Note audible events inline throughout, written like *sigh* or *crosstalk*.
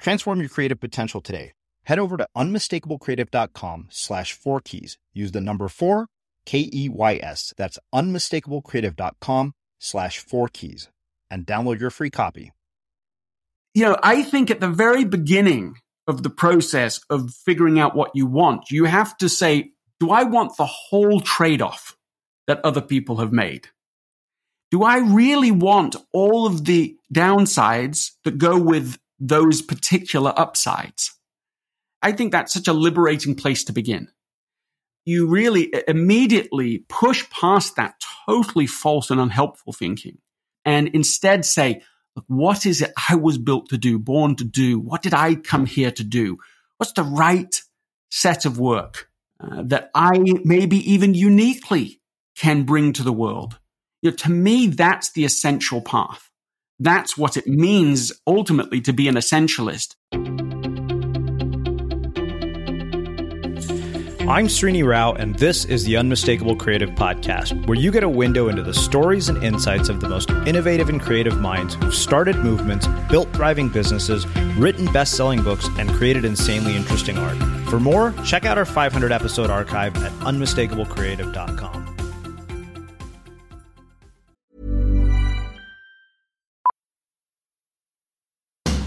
Transform your creative potential today. Head over to unmistakablecreative.com slash four keys. Use the number four, K E Y S. That's unmistakablecreative.com slash four keys and download your free copy. You know, I think at the very beginning of the process of figuring out what you want, you have to say, do I want the whole trade off that other people have made? Do I really want all of the downsides that go with those particular upsides. I think that's such a liberating place to begin. You really immediately push past that totally false and unhelpful thinking and instead say, what is it I was built to do, born to do? What did I come here to do? What's the right set of work uh, that I maybe even uniquely can bring to the world? You know, to me, that's the essential path. That's what it means ultimately to be an essentialist. I'm Srini Rao, and this is the Unmistakable Creative Podcast, where you get a window into the stories and insights of the most innovative and creative minds who've started movements, built thriving businesses, written best selling books, and created insanely interesting art. For more, check out our 500 episode archive at unmistakablecreative.com.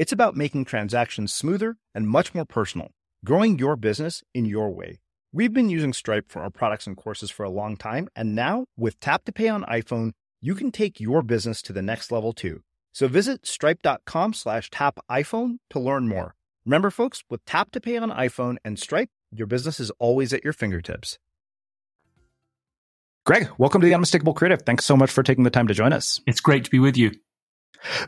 It's about making transactions smoother and much more personal, growing your business in your way. We've been using Stripe for our products and courses for a long time, and now with Tap to Pay on iPhone, you can take your business to the next level too. So visit stripe.com slash tap iPhone to learn more. Remember, folks, with Tap to Pay on iPhone and Stripe, your business is always at your fingertips. Greg, welcome to the Unmistakable Creative. Thanks so much for taking the time to join us. It's great to be with you.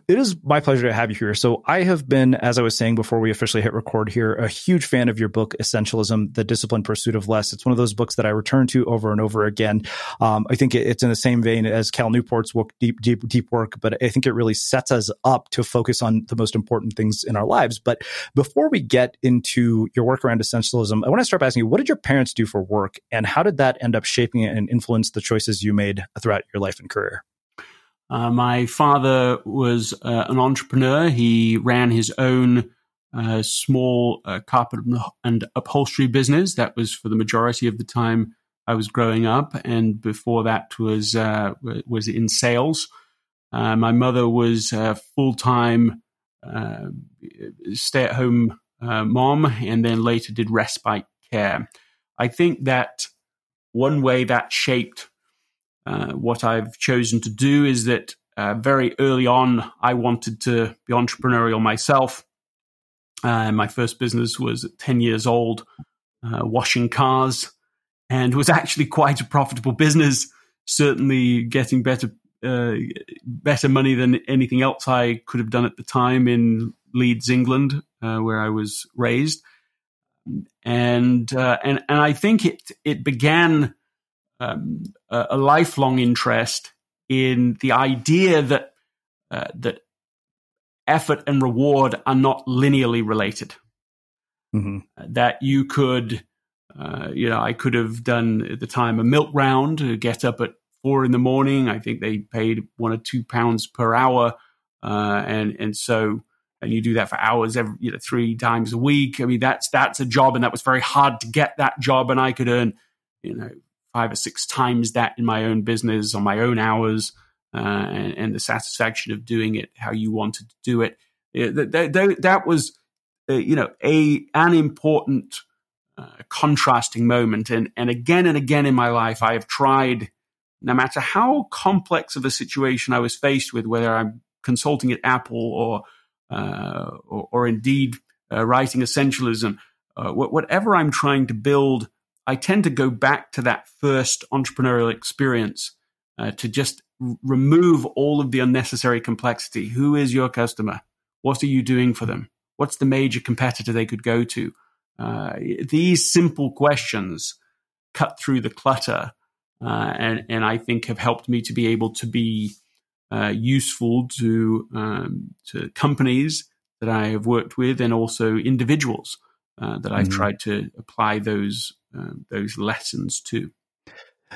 It is my pleasure to have you here. So, I have been, as I was saying before we officially hit record here, a huge fan of your book, Essentialism The Disciplined Pursuit of Less. It's one of those books that I return to over and over again. Um, I think it's in the same vein as Cal Newport's book, Deep, Deep, Deep Work, but I think it really sets us up to focus on the most important things in our lives. But before we get into your work around essentialism, I want to start by asking you, what did your parents do for work, and how did that end up shaping and influence the choices you made throughout your life and career? Uh, my father was uh, an entrepreneur. He ran his own uh, small uh, carpet and upholstery business. That was for the majority of the time I was growing up, and before that was uh, was in sales. Uh, my mother was a full time stay at home mom, and then later did respite care. I think that one way that shaped uh, what I've chosen to do is that uh, very early on, I wanted to be entrepreneurial myself. Uh, my first business was at 10 years old, uh, washing cars, and was *laughs* actually quite a profitable business, certainly getting better. Uh, better money than anything else I could have done at the time in Leeds, England, where I was raised, and and and I think it it began um, a, a, lifelong interest in the idea that uh, that effort and reward are not linearly related. Mm-hmm. Uh, that you could, uh, you know, I could have done at the time a milk round, get up at four in the morning. I think they paid one or two pounds per hour, uh, and and so and you do that for hours every you know three times a week. I mean that's that's a job, and that was very hard to get that job, and I could earn you know five or six times that in my own business on my own hours uh, and, and, the satisfaction of doing it how you wanted to do it. that, that, that, was, uh, you know, a an important uh, contrasting moment. And, and again and again in my life, I have tried, no matter how complex of a situation I was faced with, whether I'm consulting at Apple or, uh, or, or, indeed uh, writing essentialism, uh, whatever I'm trying to build – I tend to go back to that first entrepreneurial experience uh, to just r- remove all of the unnecessary complexity. Who is your customer? What are you doing for them? What's the major competitor they could go to? Uh, these simple questions cut through the clutter, uh, and and I think have helped me to be able to be uh, useful to um, to companies that I have worked with, and also individuals uh, that I've mm-hmm. tried to apply those um, those lessons too.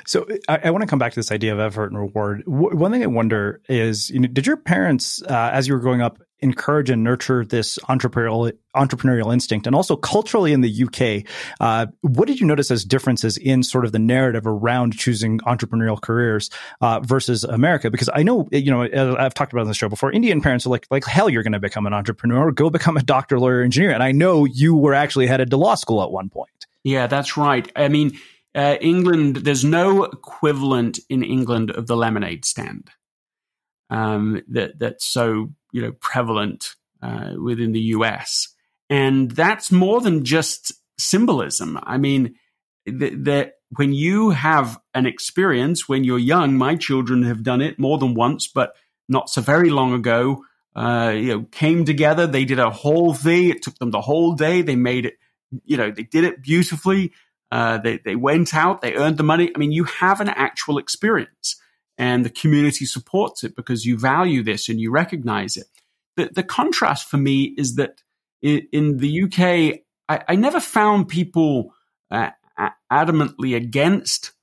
So I, I, want to come back to this idea of effort and reward. W- one thing I wonder is, you know, did your parents, uh, as you were growing up, encourage and nurture this entrepreneurial entrepreneurial instinct, and also culturally in the UK, uh, what did you notice as differences in sort of the narrative around choosing entrepreneurial careers uh, versus America? Because I know, you know, I've talked about on the show before. Indian parents are like, like hell, you're going to become an entrepreneur. Go become a doctor, lawyer, engineer. And I know you were actually headed to law school at one point. Yeah, that's right. I mean, uh, England, there's no equivalent in England of the lemonade stand um, that that's so you know prevalent uh, within the U.S. And that's more than just symbolism. I mean, that when you have an experience when you're young, my children have done it more than once, but not so very long ago, uh, you know, came together. They did a whole thing. It took them the whole day. They made it, you know, they did it beautifully. Uh, they, they went out, they earned the money. I mean, you have an actual experience and the community supports it because you value this and you recognize it. The, the contrast for me is that in, in the UK, I, I, never found people uh, adamantly against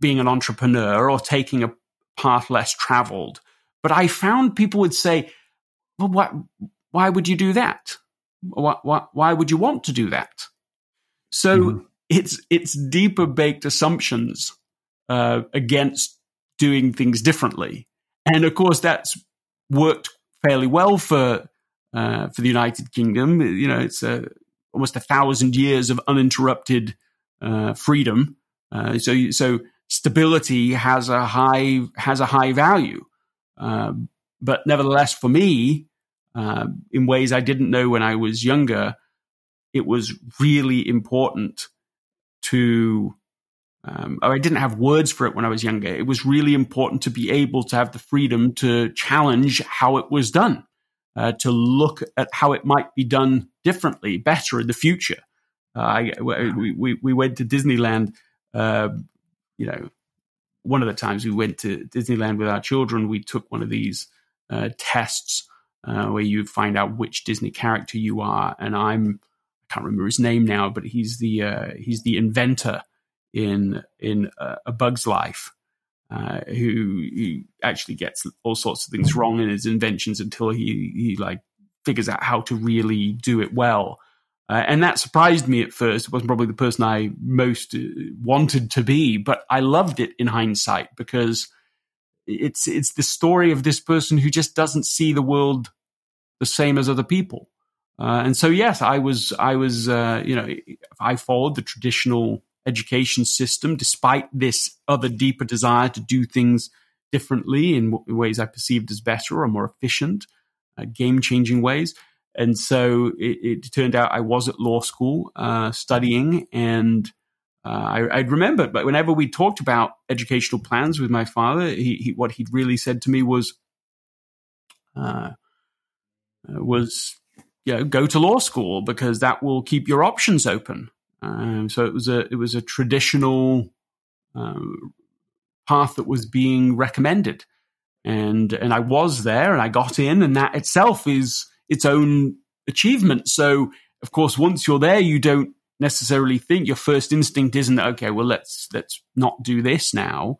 being an entrepreneur or taking a path less traveled. But I found people would say, well, what, why would you do that? Why, why, why would you want to do that? So mm-hmm. it's, it's deeper baked assumptions uh, against doing things differently. And of course, that's worked fairly well for, uh, for the United Kingdom. You know, it's a, almost a thousand years of uninterrupted uh, freedom. Uh, so, so stability has a high has a high value. Uh, but nevertheless, for me, uh, in ways I didn't know when I was younger, it was really important to. Um, or I didn't have words for it when I was younger. It was really important to be able to have the freedom to challenge how it was done, uh, to look at how it might be done differently, better in the future. Uh, I, we, we, we went to Disneyland uh, you know, one of the times we went to Disneyland with our children, we took one of these uh, tests uh, where you find out which Disney character you are. And I'm I can't remember his name now, but he's the uh, he's the inventor in in uh, A Bug's Life, uh, who, who, actually gets all sorts of things wrong in his inventions until he he like figures out how to really do it well. Uh, and that surprised me at first. It wasn't probably the person I most uh, wanted to be, but I loved it in hindsight because it's it's the story of this person who just doesn't see the world the same as other people. Uh, and so, yes, I was I was uh, you know I followed the traditional education system despite this other deeper desire to do things differently in ways I perceived as better or more efficient, uh, game changing ways and so it, it, turned out I was at law school uh, studying, and uh, I, would remember. But whenever we talked about educational plans with my father, he, he, what he'd really said to me was, uh, uh was you know, go to law school because that will keep your options open. Um, so it was a it was a traditional um, path that was being recommended, and and I was there, and I got in, and that itself is its own achievement. So, of course, once you're there, you don't necessarily think your first instinct isn't okay. Well, let's let's not do this now.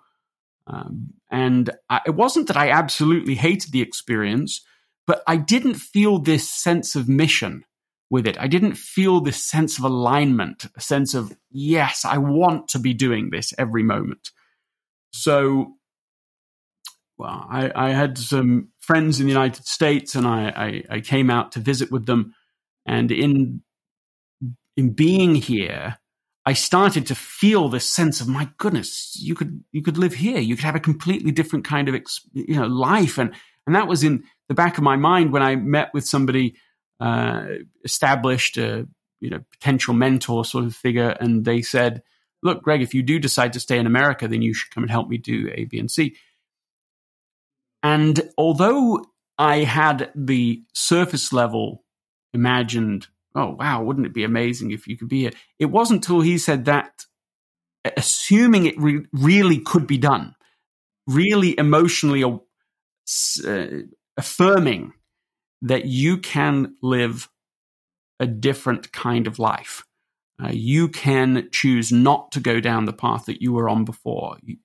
Um, and I, it wasn't that I absolutely hated the experience, but I didn't feel this sense of mission with it. I didn't feel this sense of alignment, a sense of yes, I want to be doing this every moment. So well, I, I, had some friends in the United States, and I, I, I, came out to visit with them. And in in being here, I started to feel this sense of my goodness, you could you could live here, you could have a completely different kind of you know life, and and that was in the back of my mind when I met with somebody established, a you know potential mentor sort of figure, and they said, "Look, Greg, if you do decide to stay in America, then you should come and help me do A, B, and C." And although I had the surface level imagined, oh, wow, wouldn't it be amazing if you could be here? It wasn't until he said that, assuming it re- really could be done, really emotionally uh, affirming that you can live a different kind of life. Uh, you can choose not to go down the path that you were on before. You,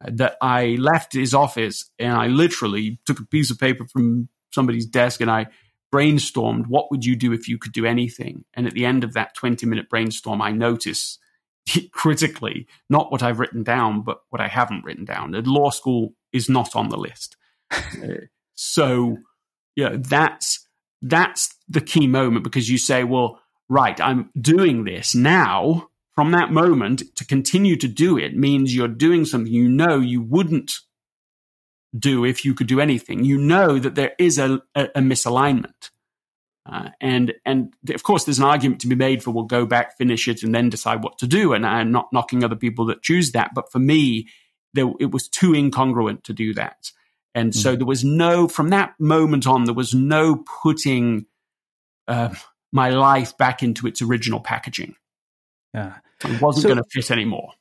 that I left his office and I literally took a piece of paper from somebody's desk and I brainstormed what would you do if you could do anything and at the end of that 20 minute brainstorm I notice *laughs* critically not what I've written down but what I haven't written down the law school is not on the list *laughs* uh, so yeah that's that's the key moment because you say well right I'm doing this now from that moment to continue to do it means you're doing something you know you wouldn't do if you could do anything. You know that there is a, a, a misalignment. Uh, and and of course, there's an argument to be made for we'll go back, finish it, and then decide what to do. And I'm not knocking other people that choose that, but for me, there, it was too incongruent to do that. And mm. so there was no, from that moment on, there was no putting uh, my life back into its original packaging. Yeah. It wasn't so, going to fit anymore.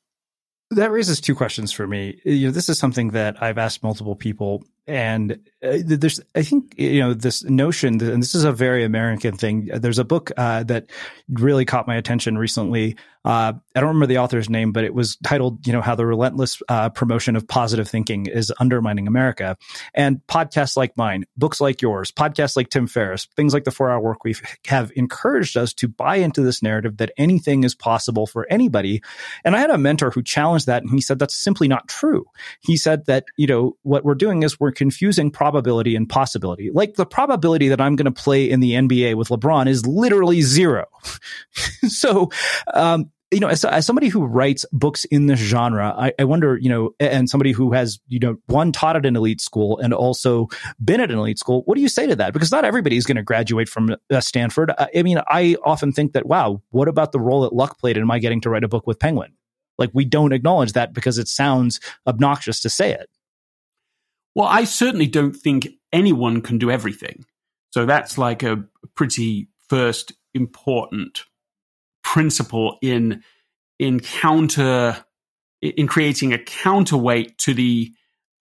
That raises two questions for me. You know, this is something that I've asked multiple people and uh, there's i think you know this notion that, and this is a very american thing there's a book uh, that really caught my attention recently uh, i don't remember the author's name but it was titled you know how the relentless uh, promotion of positive thinking is undermining america and podcasts like mine books like yours podcasts like tim ferriss things like the four hour work week have encouraged us to buy into this narrative that anything is possible for anybody and i had a mentor who challenged that and he said that's simply not true he said that you know what we're doing is we're confusing probability and possibility. Like the probability that I'm going to play in the NBA with LeBron is literally zero. *laughs* so, um, you know, as, as, somebody who writes books in this genre, I, I, wonder, you know, and somebody who has, you know, one taught at an elite school and also been at an elite school, what do you say to that? Because not everybody is going to graduate from uh, Stanford. I, I mean, I often think that, wow, what about the role that luck played in my getting to write a book with Penguin? Like we don't acknowledge that because it sounds obnoxious to say it. Well, I certainly don't think anyone can do everything. So that's like a pretty first important principle in in counter in creating a counterweight to the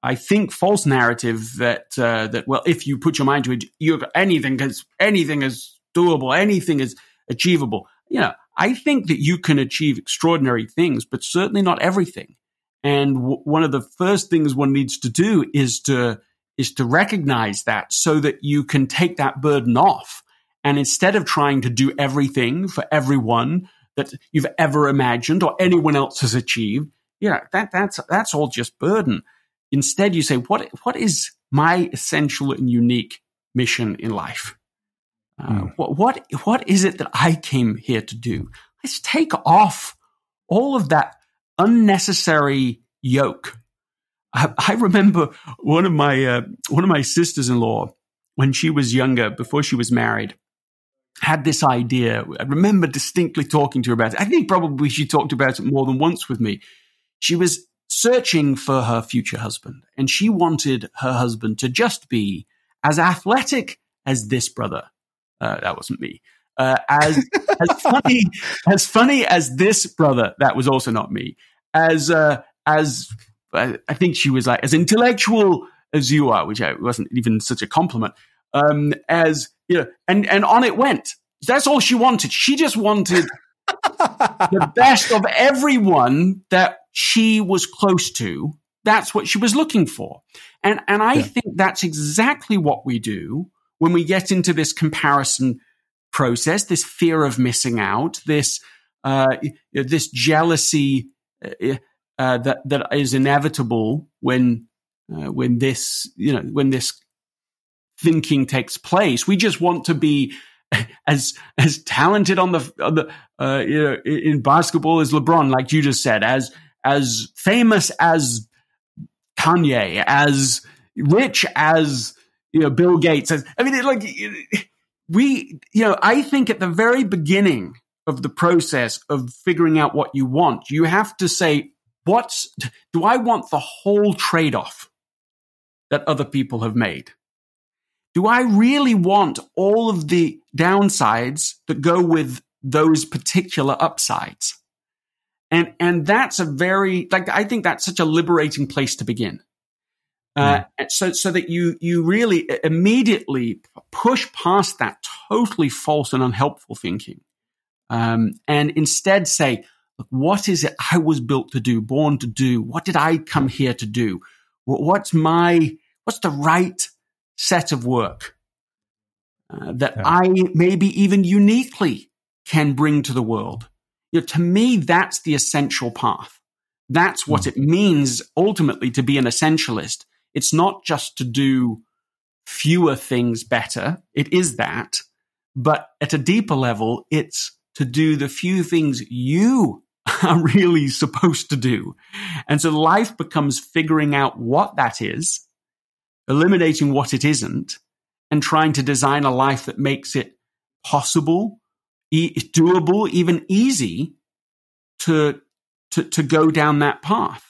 I think false narrative that uh, that well if you put your mind to it you anything is anything is doable anything is achievable you know I think that you can achieve extraordinary things but certainly not everything and w- one of the first things one needs to do is to, is to recognize that so that you can take that burden off. And instead of trying to do everything for everyone that you've ever imagined or anyone else has achieved, yeah, that, that's, that's all just burden. Instead, you say, what, what is my essential and unique mission in life? Uh, mm. what, what, what is it that I came here to do? Let's take off all of that unnecessary yoke. I, I remember one of my uh, one of my sisters in law when she was younger, before she was married, had this idea. I remember distinctly talking to her about it. I think probably she talked about it more than once with me. She was searching for her future husband, and she wanted her husband to just be as athletic as this brother. Uh, that wasn't me. Uh, as *laughs* as funny as funny as this brother. That was also not me. As uh, as I think she was like as intellectual as you are, which I wasn't even such a compliment. Um, as you know, and and on it went. That's all she wanted. She just wanted *laughs* the best of everyone that she was close to. That's what she was looking for. And and I yeah. think that's exactly what we do when we get into this comparison process, this fear of missing out, this uh, this jealousy uh, uh, that that is inevitable when uh, when this you know when this thinking takes place. We just want to be as as talented on the on the uh, you know in basketball as LeBron, like you just said, as as famous as Kanye, as rich as you know Bill Gates. As, I mean, it, like we, you know, I think at the very beginning of the process of figuring out what you want, you have to say, what's, do I want the whole trade off that other people have made? Do I really want all of the downsides that go with those particular upsides? And, and that's a very, like, I think that's such a liberating place to begin. Uh, mm. so, so that you, you really immediately push past that totally false and unhelpful thinking. Um, and instead say, what is it I was built to do, born to do? What did I come here to do? What's my, what's the right set of work uh, that yeah. I maybe even uniquely can bring to the world? You know, to me, that's the essential path. That's what mm. it means ultimately to be an essentialist. It's not just to do fewer things better. It is that. But at a deeper level, it's to do the few things you *laughs* are really supposed to do. And so life becomes figuring out what that is, eliminating what it isn't, and trying to design a life that makes it possible, e- doable, even easy to, to, to go down that path.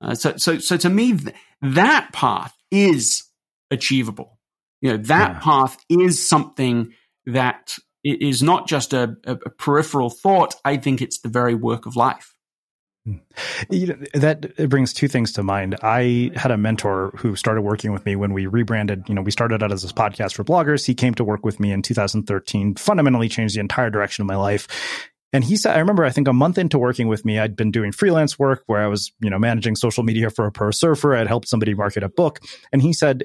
Uh, so, so, so to me, th- that path is achievable. You know, that yeah. path is something that is not just a, a, a peripheral thought. I think it's the very work of life. You know, that brings two things to mind. I had a mentor who started working with me when we rebranded. You know, we started out as this podcast for bloggers. He came to work with me in 2013, fundamentally changed the entire direction of my life. And he said, I remember, I think a month into working with me, I'd been doing freelance work where I was, you know, managing social media for a pro surfer. I'd helped somebody market a book. And he said,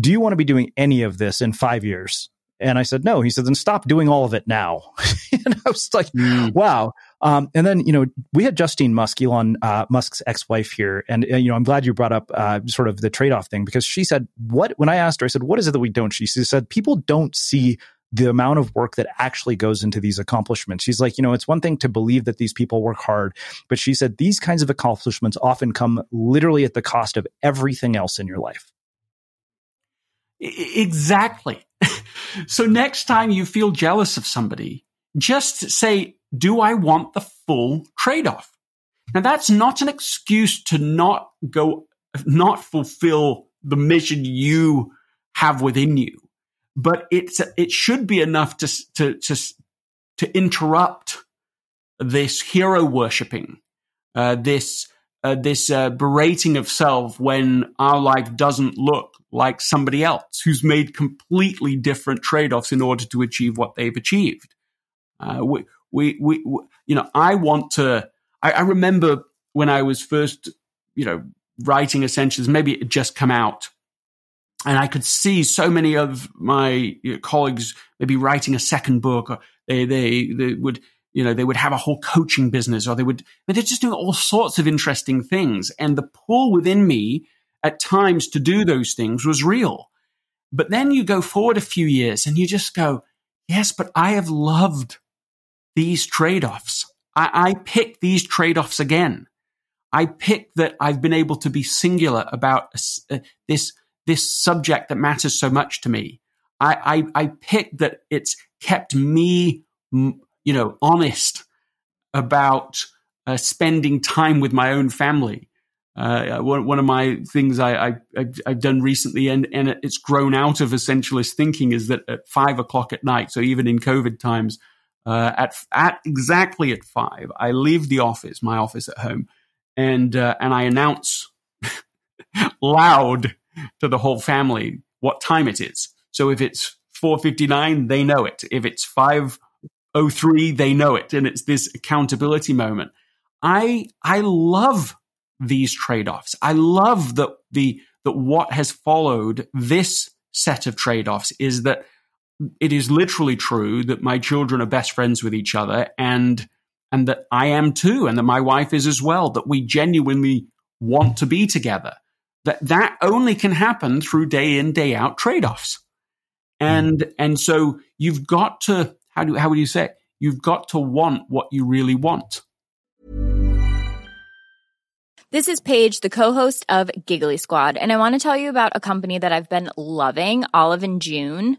Do you want to be doing any of this in five years? And I said, no. He said, then stop doing all of it now. *laughs* and I was like, mm. wow. Um, and then, you know, we had Justine Musk, Elon uh, Musk's ex-wife here. And, uh, you know, I'm glad you brought up uh, sort of the trade-off thing because she said, what, when I asked her, I said, what is it that we don't? She said, people don't see the amount of work that actually goes into these accomplishments. She's like, you know, it's one thing to believe that these people work hard, but she said these kinds of accomplishments often come literally at the cost of everything else in your life. Exactly. *laughs* so next time you feel jealous of somebody, just say, do I want the full trade off? Now that's not an excuse to not go, not fulfill the mission you have within you, but it's, it should be enough to, to, to, to interrupt this hero worshipping, uh, this, uh, this uh, berating of self when our life doesn't look like somebody else who's made completely different trade-offs in order to achieve what they've achieved. Uh, we, we, we, you know, I want to, I, I, remember when I was first, you know, writing Essentials, maybe it had just come out and I could see so many of my you know, colleagues maybe writing a second book or they, they, they would, you know, they would have a whole coaching business or they would, but they're just doing all sorts of interesting things. And the pull within me at times to do those things was real. But then you go forward a few years and you just go, yes, but I have loved these trade offs. I, I pick these trade offs again. I pick that I've been able to be singular about uh, this, this subject that matters so much to me. I, I, I pick that it's kept me, you know, honest about uh, spending time with my own family uh, one, one, of my things I, have done recently, and, and it's grown out of essentialist thinking, is that at five o'clock at night, so even in COVID times, uh, at at exactly at five, I leave the office, my office at home, and uh, and I announce *laughs* loud to the whole family what time it is. So if it's four fifty nine, they know it. If it's five oh three, they know it, and it's this accountability moment. I I love these trade-offs. I love that the that what has followed this set of trade-offs is that it is literally true that my children are best friends with each other and and that I am too and that my wife is as well that we genuinely want to be together that that only can happen through day in day out trade-offs and mm. and so you've got to how do how would you say it? you've got to want what you really want this is Paige, the co-host of Giggly Squad, and I want to tell you about a company that I've been loving, Olive and June.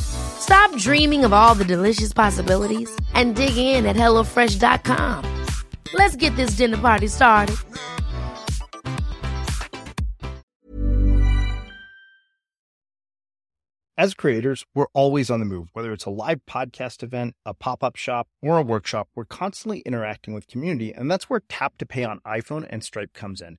Stop dreaming of all the delicious possibilities and dig in at HelloFresh.com. Let's get this dinner party started. As creators, we're always on the move. Whether it's a live podcast event, a pop up shop, or a workshop, we're constantly interacting with community, and that's where Tap to Pay on iPhone and Stripe comes in.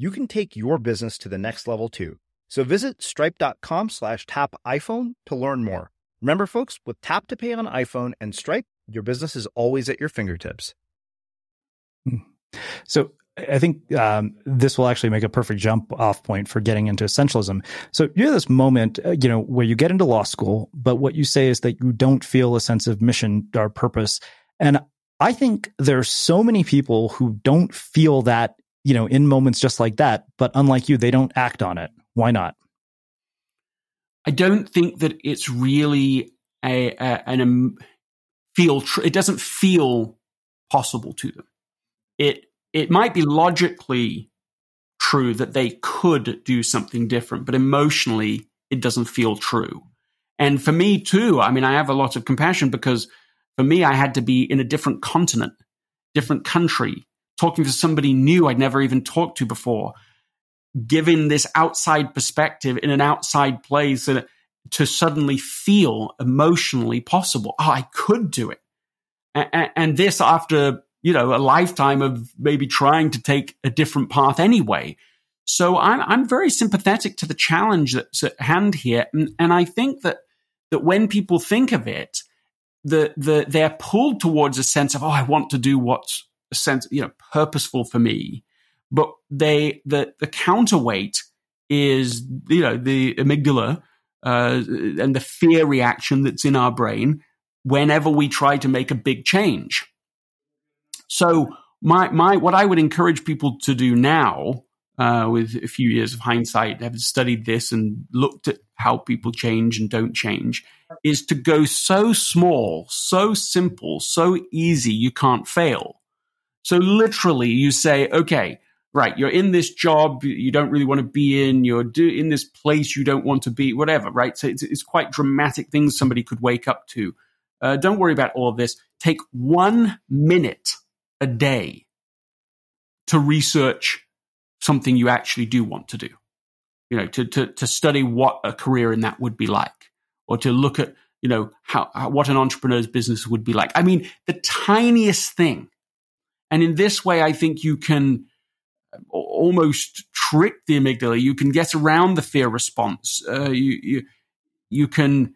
you can take your business to the next level too. So visit stripe.com slash tap iPhone to learn more. Remember, folks, with Tap to Pay on iPhone and Stripe, your business is always at your fingertips. So I think um, this will actually make a perfect jump off point for getting into essentialism. So you have this moment, uh, you know, where you get into law school, but what you say is that you don't feel a sense of mission or purpose. And I think there's so many people who don't feel that, you know, in moments just like that, but unlike you, they don't act on it. Why not? I don't think that it's really a, a an um, feel. Tr- it doesn't feel possible to them. It it might be logically true that they could do something different, but emotionally it doesn't feel true. And for me too, I mean, I have a lot of compassion because for me, I had to be in a different continent, different country, talking to somebody new I'd never even talked to before, giving this outside perspective in an outside place to suddenly feel emotionally possible. Oh, I could do it. And, and this after you know, a lifetime of maybe trying to take a different path anyway. So I'm, I'm very sympathetic to the challenge that's at hand here. And, and I think that, that when people think of it, the, the, they're pulled towards a sense of, oh, I want to do what's sense, you know, purposeful for me. But they, the, the counterweight is, you know, the amygdala, uh, and the fear reaction that's in our brain whenever we try to make a big change. So my my what I would encourage people to do now, uh, with a few years of hindsight, having studied this and looked at how people change and don't change, is to go so small, so simple, so easy you can't fail. So literally, you say, okay, right, you're in this job you don't really want to be in, you're do- in this place you don't want to be, whatever, right? So it's, it's quite dramatic things somebody could wake up to. Uh, don't worry about all of this. Take one minute a day to research something you actually do want to do. You know, to, to, to study what a career in that would be like, or to look at, you know, how, how, what an entrepreneur's business would be like. I mean, the tiniest thing. And in this way, I think you can almost trick the amygdala. You can get around the fear response. Uh, you, you, you can,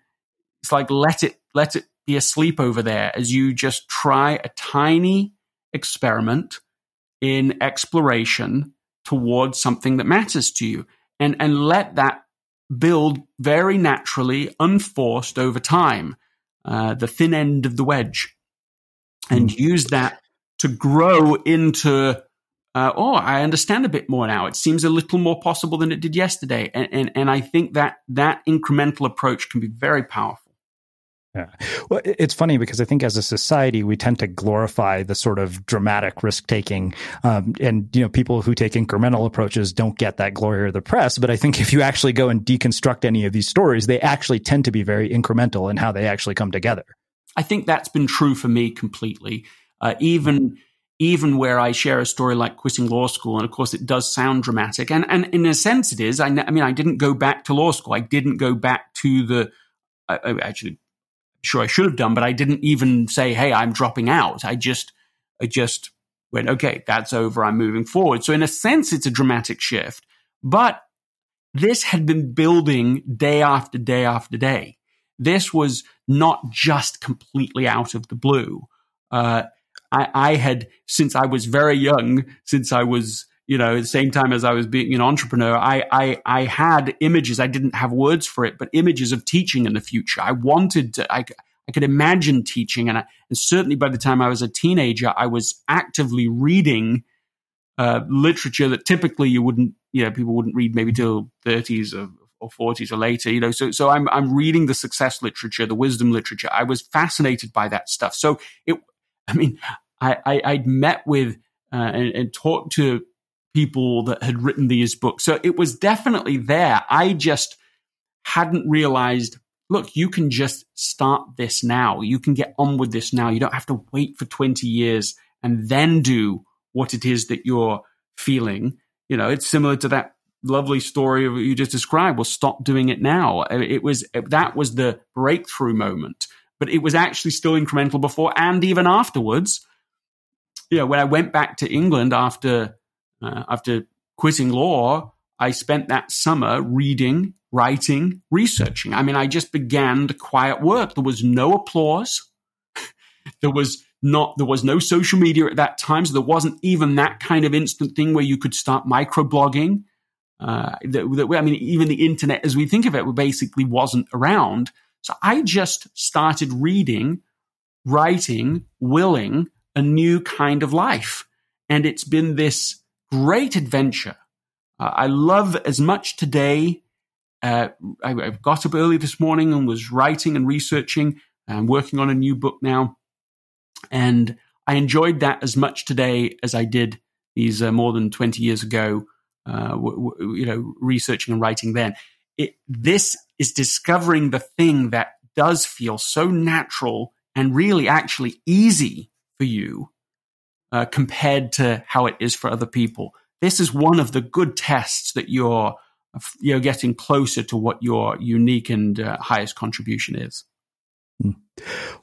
it's like let it, let it be asleep over there as you just try a tiny experiment in exploration towards something that matters to you and and let that build very naturally, unforced over time, uh, the thin end of the wedge, and mm. use that to grow into. Uh, oh, I understand a bit more now. It seems a little more possible than it did yesterday, and and, and I think that that incremental approach can be very powerful. Yeah. Well, it's funny because I think as a society, we tend to glorify the sort of dramatic risk taking. Um, and, you know, people who take incremental approaches don't get that glory or the press. But I think if you actually go and deconstruct any of these stories, they actually tend to be very incremental in how they actually come together. I think that's been true for me completely. Uh, even, even where I share a story like quitting law school, and of course it does sound dramatic, and and in a sense it is. I, I mean, I didn't go back to law school. I didn't go back to the. I, I actually sure I should have done, but I didn't even say, "Hey, I'm dropping out." I just, I just went, "Okay, that's over. I'm moving forward." So in a sense, it's a dramatic shift, but this had been building day after day after day. This was not just completely out of the blue. Uh, I, I had, since I was very young, since I was you know, at the same time as I was being an entrepreneur, I, I, I had images. I didn't have words for it, but images of teaching in the future. I wanted to, I, I could imagine teaching. And, I, and certainly by the time I was a teenager, I was actively reading uh, literature that typically you wouldn't, you know, people wouldn't read maybe till 30s or, or 40s or later, you know. So, so I'm, I'm reading the success literature, the wisdom literature. I was fascinated by that stuff. So it, I mean, I, I, I'd met with uh, and, and talked to people that had written these books. So it was definitely there. I just hadn't realized, look, you can just start this now. You can get on with this now. You don't have to wait for 20 years and then do what it is that you're feeling. You know, it's similar to that lovely story of you just described. Well, stop doing it now. It was, that was the breakthrough moment, but it was actually still incremental before and even afterwards. You know, when I went back to England after uh, after quitting law, I spent that summer reading, writing, researching. I mean, I just began the quiet work. There was no applause. *laughs* there was not, there was no social media at that time. So there wasn't even that kind of instant thing where you could start microblogging. Uh, that, that, I mean, even the internet as we think of it basically wasn't around. So I just started reading, writing, willing a new kind of life. And it's been this great adventure. Uh, I love as much today. Uh, I, I, got up early this morning and was writing and researching. I'm working on a new book now. And I enjoyed that as much today as I did these uh, more than 20 years ago, uh, w- w- you know, researching and writing then. It, this is discovering the thing that does feel so natural and really actually easy for you uh, compared to how it is for other people. This is one of the good tests that you're you're getting closer to what your unique and uh, highest contribution is. Hmm.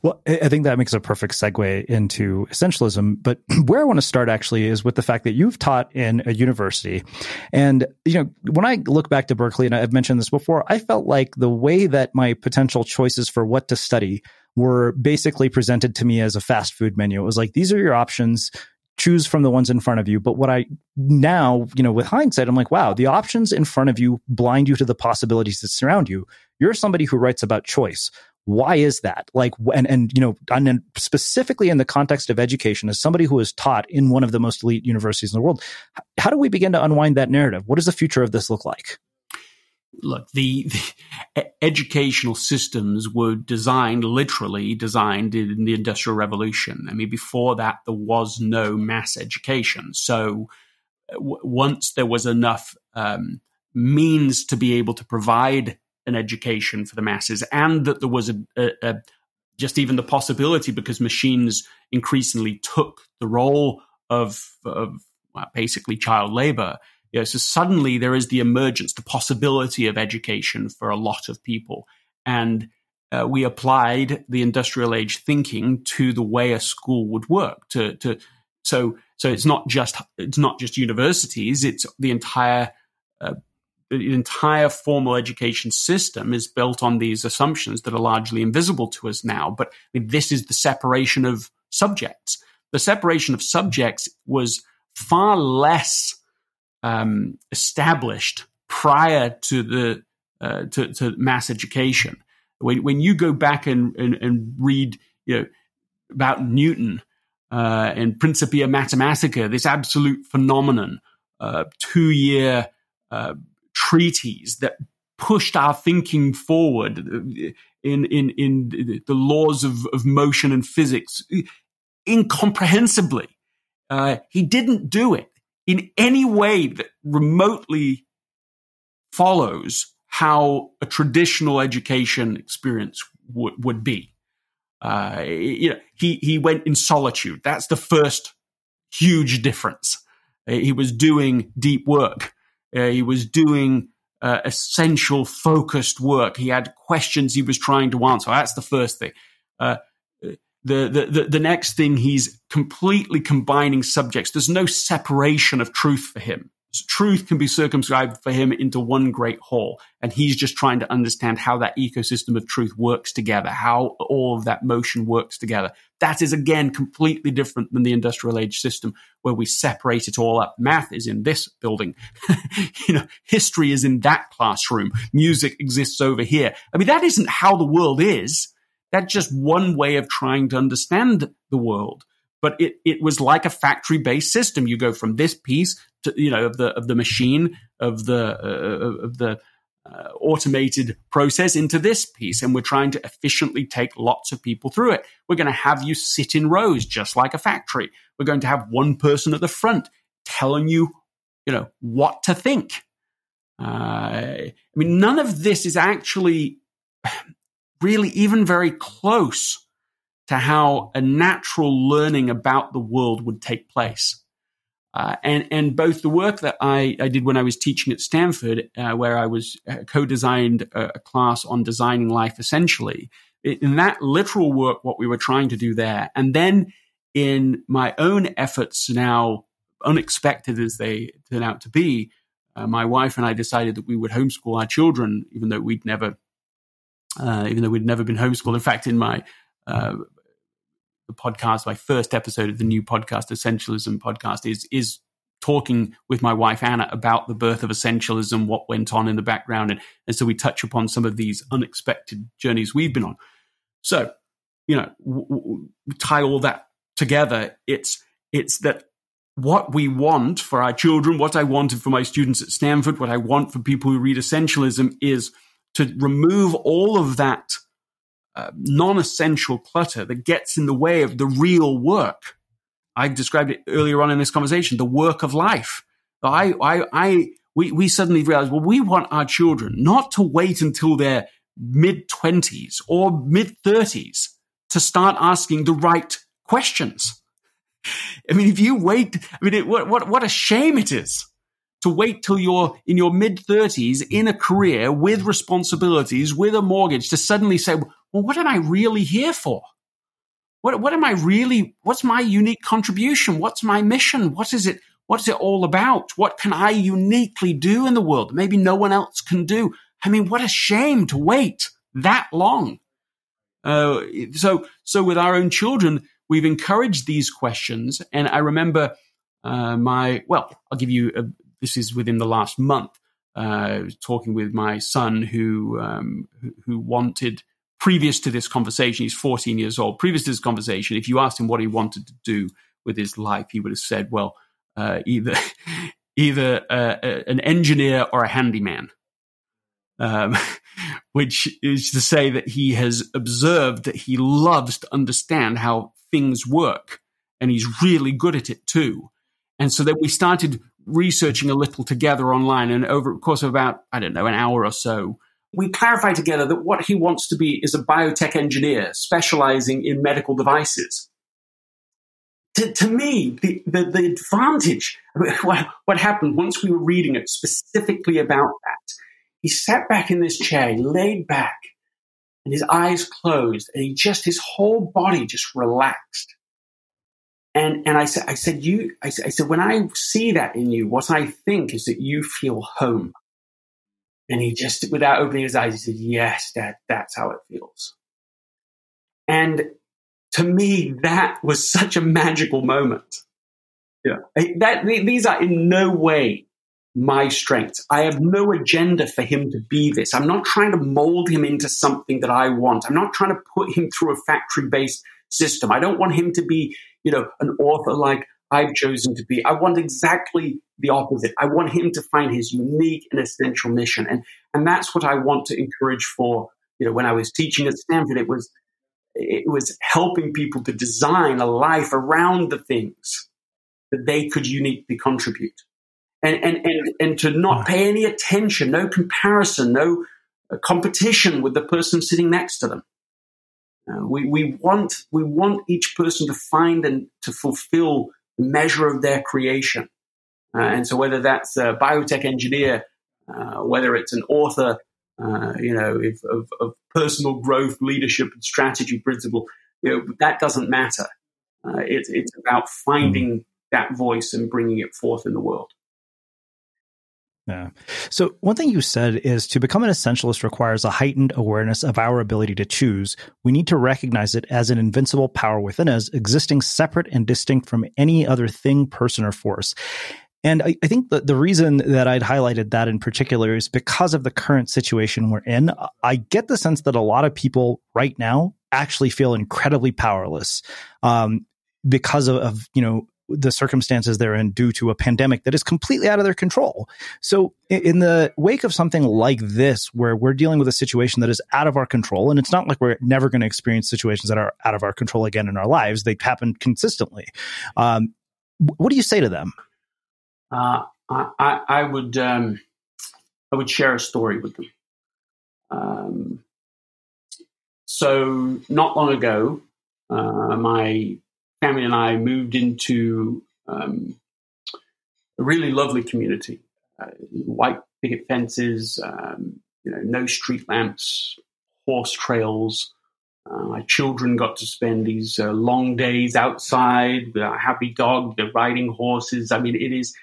Well, I think that makes a perfect segue into essentialism. But *clears throat* where I want to start actually is with the fact that you've taught in a university. And, you know, when I look back to Berkeley, and I've mentioned this before, I felt like the way that my potential choices for what to study were basically presented to me as a fast food menu. It was like, these are your options. Choose from the ones in front of you. But what I now, you know, with hindsight, I'm like, wow, the options in front of you blind you to the possibilities that surround you. You're somebody who writes about choice. Why is that? Like, and, and, you know, and specifically in the context of education, as somebody who is taught in one of the most elite universities in the world, how do we begin to unwind that narrative? What does the future of this look like? Look, the, the, *laughs* educational systems were designed, literally designed in the Industrial Revolution. I mean, before that, there was no mass education. So uh, w- once there was enough um, means to be able to provide an education for the masses, and that there was a, a, a just even the possibility, because machines increasingly took the role of, of well, basically child labor you know, so suddenly there is the emergence, the possibility of education for a lot of people. And uh, we applied the industrial age thinking to the way a school would work. To, to so so it's not just it's not just universities; it's the entire uh, the entire formal education system is built on these assumptions that are largely invisible to us now. But I mean, this is the separation of subjects. The separation of subjects was far less um, established prior to the uh, to, to, mass education. When, when you go back and, and, and read you know, about Newton uh, and Principia Mathematica, this absolute phenomenon, uh, two year uh, treatise that pushed our thinking forward in in in the laws of, of motion and physics incomprehensibly. Uh, he didn't do it in any way that remotely follows how a traditional education experience w- would be. Uh, you know, he he went in solitude. That's the first huge difference. Uh, he was doing deep work. Uh, he was doing uh, essential, focused work. He had questions he was trying to answer. That's the first thing. The, the, the next thing, he's completely combining subjects. There's no separation of truth for him. Truth can be circumscribed for him into one great whole. And he's just trying to understand how that ecosystem of truth works together, how all of that motion works together. That is again completely different than the industrial age system where we separate it all up. Math is in this building. *laughs* you know, history is in that classroom. Music exists over here. I mean, that isn't how the world is. That's just one way of trying to understand the world. But it, it was like a factory based system. You go from this piece to, you know, of the, of the machine, of the, uh, of the, uh, automated process into this piece. And we're trying to efficiently take lots of people through it. We're going to have you sit in rows, just like a factory. We're going to have one person at the front telling you, you know, what to think. Uh, I mean, none of this is actually really even very close to how a natural learning about the world would take place. Uh, and and both the work that I, I did when I was teaching at Stanford, uh, where I was uh, co-designed a, a, class on designing life essentially, in that literal work, what we were trying to do there, and then in my own efforts now, unexpected as they turn out to be, uh, my wife and I decided that we would homeschool our children, even though we'd never uh, even though we'd never been homeschooled. In fact, in my uh, podcast, my first episode of the new podcast, Essentialism podcast, is is talking with my wife Anna about the birth of essentialism, what went on in the background, and, and so we touch upon some of these unexpected journeys we've been on. So, you know, w- w- tie all that together. It's it's that what we want for our children, what I wanted for my students at Stanford, what I want for people who read essentialism is to remove all of that uh, non-essential clutter that gets in the way of the real work. I described it earlier on in this conversation, the work of life. I, I, I, we, we suddenly realized, well, we want our children not to wait until their mid twenties or mid thirties to start asking the right questions. *laughs* I mean, if you wait, I mean, it, what, what, what a shame it is to wait till you're in your mid 30s in a career with responsibilities, with a mortgage to suddenly say, well, what am I really here for? What, what am I really, what's my unique contribution? What's my mission? What is it? What's it all about? What can I uniquely do in the world? That maybe no one else can do. I mean, what a shame to wait that long. Uh, so, so with our own children, we've encouraged these questions. And I remember, uh, my, well, I'll give you a, this is within the last month. Uh, talking with my son who, um, who, wanted previous to this conversation, he's 14 years old. Previous to this conversation, if you asked him what he wanted to do with his life, he would have said, "Well, uh, either *laughs* either uh, an engineer or a handyman." Um, *laughs* which is to say that he has observed that he loves to understand how things work, and he's really good at it too. And so then we started researching a little together online. And over the course of about, I don't know, an hour or so, we clarify together that what he wants to be is a biotech engineer specializing in medical devices. To, to me, the, the, the advantage, *laughs* what, what happened once we were reading it specifically about that, he sat back in this chair, laid back, and his eyes closed, and he just, his whole body just relaxed. And, and I said, I said, you, I said, I said, when I see that in you, what I think is that you feel home. And he just, without opening his eyes, he said, yes, that, that's how it feels. And to me, that was such a magical moment. Yeah. That, these are in no way my strengths. I have no agenda for him to be this. I'm not trying to mold him into something that I want. I'm not trying to put him through a factory based system. I don't want him to be, you know, an author like I've chosen to be. I want exactly the opposite. I want him to find his unique and essential mission. And, and that's what I want to encourage for, you know, when I was teaching at Stanford, it was, it was helping people to design a life around the things that they could uniquely contribute. And, and, and, and to not pay any attention, no comparison, no uh, competition with the person sitting next to them. Uh, we, we, want, we want each person to find and to fulfill the measure of their creation. Uh, and so whether that's a biotech engineer, uh, whether it's an author, uh, you know, if, of, of, personal growth, leadership, and strategy principle, you know, that doesn't matter. Uh, it, it's about finding that voice and bringing it forth in the world. Yeah. So one thing you said is to become an essentialist requires a heightened awareness of our ability to choose. We need to recognize it as an invincible power within us, existing separate and distinct from any other thing, person, or force. And I, I think that the reason that I'd highlighted that in particular is because of the current situation we're in. I get the sense that a lot of people right now actually feel incredibly powerless um, because of, of, you know the circumstances they're in due to a pandemic that is completely out of their control. So, in the wake of something like this, where we're dealing with a situation that is out of our control, and it's not like we're never going to experience situations that are out of our control again in our lives, they happen consistently. Um, what do you say to them? Uh, I, I, would um, I would share a story with them. Um, so not long ago, uh, my family and I moved into um, a really lovely community. Uh, white picket fences, um, you know, no street lamps, horse trails. Uh, my children got to spend these uh, long days outside with a happy dog, they're riding horses. I mean, it is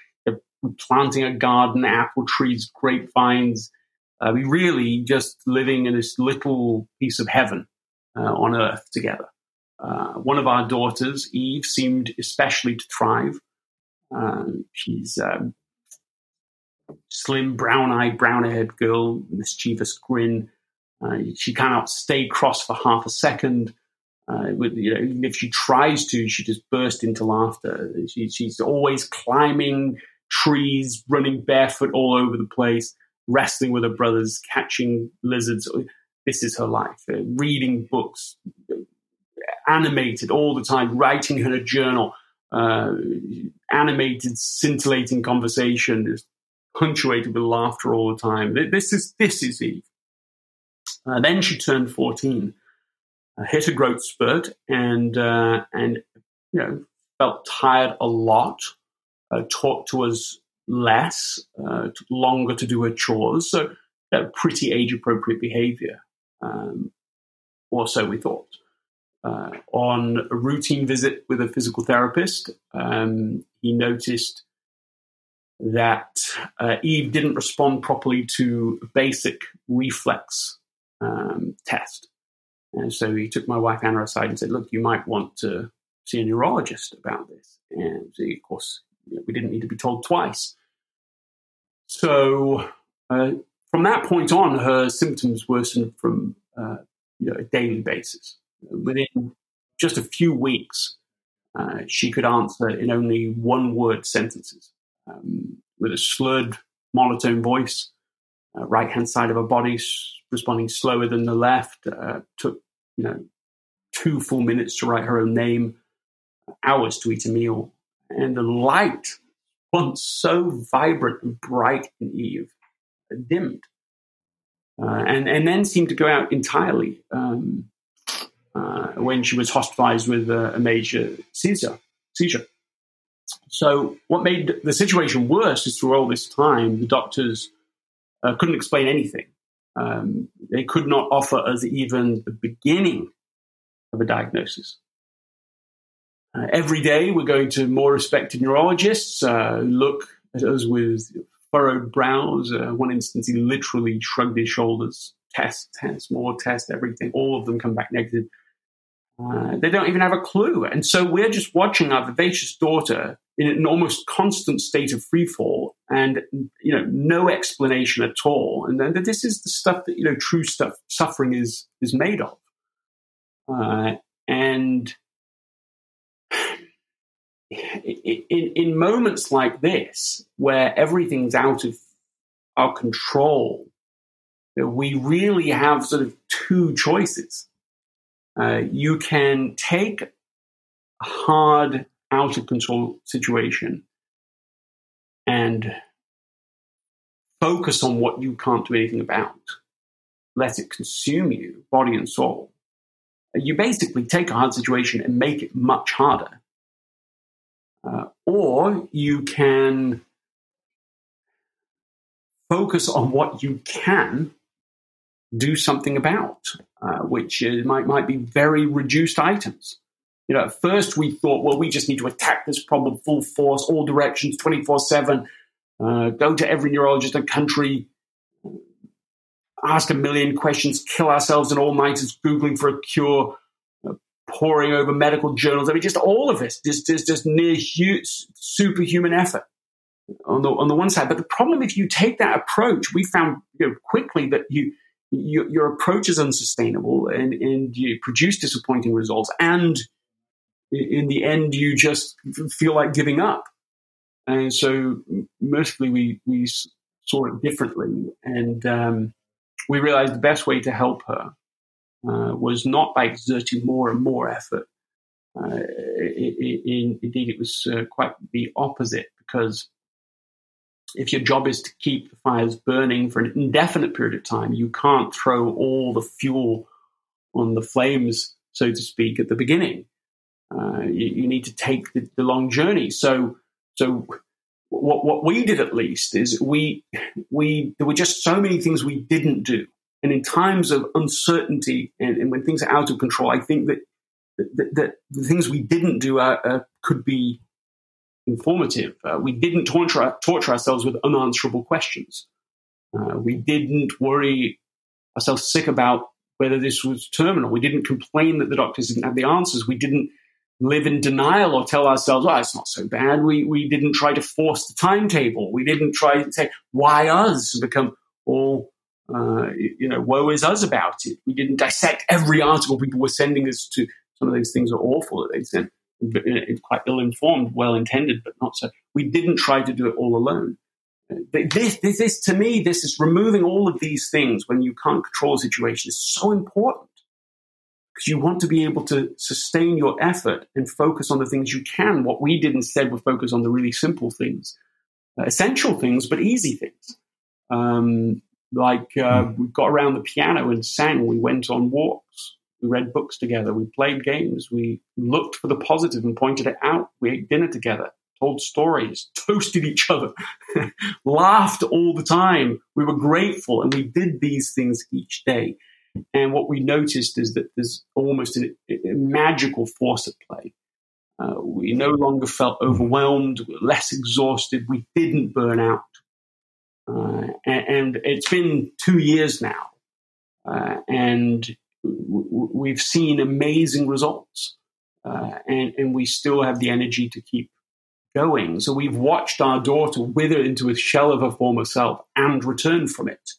planting a garden, apple trees, grapevines. Uh, we really just living in this little piece of heaven uh, on earth together. Uh, one of our daughters, Eve, seemed especially to thrive. Um, she's um, slim, brown-eyed, brown-haired girl, mischievous grin. Uh, she cannot stay cross for half a second. Uh, you know, if she tries to, she just bursts into laughter. She, she's always climbing trees, running barefoot all over the place, wrestling with her brothers, catching lizards. This is her life. Uh, reading books, animated all the time, writing in a journal, uh, animated, scintillating conversation, just punctuated with laughter all the time. This is this is Eve. Uh, then she turned fourteen, uh, hit a growth spurt, and uh, and you know felt tired a lot. Uh, talked to us less, uh, took longer to do her chores. So pretty age appropriate behavior, um, or so we thought uh, on a routine visit with a physical therapist, um, he noticed that uh, Eve didn't respond properly to a basic reflex um, test. And so he took my wife Anna aside and said, Look, you might want to see a neurologist about this. And of course, we didn't need to be told twice. So uh, from that point on, her symptoms worsened from uh, you know, a daily basis within just a few weeks, uh, she could answer in only one word sentences um, with a slurred monotone voice. Uh, right hand side of her body responding slower than the left. Uh, took you know two full minutes to write her own name, hours to eat a meal, and the light, once so vibrant and bright in Eve, dimmed, uh, and and then seemed to go out entirely. Um, uh, when she was hospitalized with a, a major seizure. seizure. So, what made the situation worse is through all this time, the doctors uh, couldn't explain anything. Um, they could not offer us even the beginning of a diagnosis. Uh, every day, we're going to more respected neurologists uh, look at us with furrowed brows. Uh, one instance, he literally shrugged his shoulders. Test, test, more test, everything. All of them come back negative. Uh, they don't even have a clue. And so we're just watching our vivacious daughter in an almost constant state of freefall and, you know, no explanation at all. And then this is the stuff that, you know, true stuff, suffering is, is made of. Uh, and *sighs* in, in moments like this, where everything's out of our control, we really have sort of two choices. Uh, you can take a hard, out of control situation and focus on what you can't do anything about. Let it consume you, body and soul. You basically take a hard situation and make it much harder. Uh, or you can focus on what you can do something about, uh, which is, might might be very reduced items. You know, at first we thought, well, we just need to attack this problem full force, all directions, twenty four seven. Uh, go to every neurologist in the country, ask a million questions, kill ourselves in all nighters googling for a cure, uh, poring over medical journals. I mean, just all of this, just just, just near hu- superhuman effort on the on the one side. But the problem, if you take that approach, we found you know, quickly that you your, your approach is unsustainable and, and you produce disappointing results. And in the end, you just feel like giving up. And so mostly we, we saw it differently. And um, we realized the best way to help her uh, was not by exerting more and more effort. Uh, it, it, indeed, it was uh, quite the opposite because if your job is to keep the fires burning for an indefinite period of time, you can't throw all the fuel on the flames, so to speak, at the beginning. Uh, you, you, need to take the, the, long journey. So, so what what we did at least is we we there were just so many things we didn't do, and in times of uncertainty and, and when things are out of control, I think that that, that the things we didn't do are, uh, could be informative. Uh, we didn't torture, torture ourselves with unanswerable questions. Uh, we didn't worry ourselves sick about whether this was terminal. We didn't complain that the doctors didn't have the answers. We didn't live in denial or tell ourselves, oh, it's not so bad. We, we didn't try to force the timetable. We didn't try to say, why us? And become all, uh, you know, woe is us about it. We didn't dissect every article people were sending us to. Some of those things are awful that they sent quite ill informed, well intended, but not so. We didn't try to do it all alone. This, this, this, to me, this is removing all of these things when you can't control a situation is so important because you want to be able to sustain your effort and focus on the things you can. What we did instead was focus on the really simple things, uh, essential things, but easy things. Um, like uh, hmm. we got around the piano and sang. We went on walks. We read books together. We played games. We looked for the positive and pointed it out. We ate dinner together, told stories, toasted each other, *laughs* laughed all the time. We were grateful and we did these things each day. And what we noticed is that there's almost a, a magical force at play. Uh, we no longer felt overwhelmed, less exhausted, we didn't burn out. Uh, and, and, it's been two years now. Uh, and we've seen amazing results, uh, and, and we still have the energy to keep going. So we've watched our daughter wither into a shell of her former self and return from it.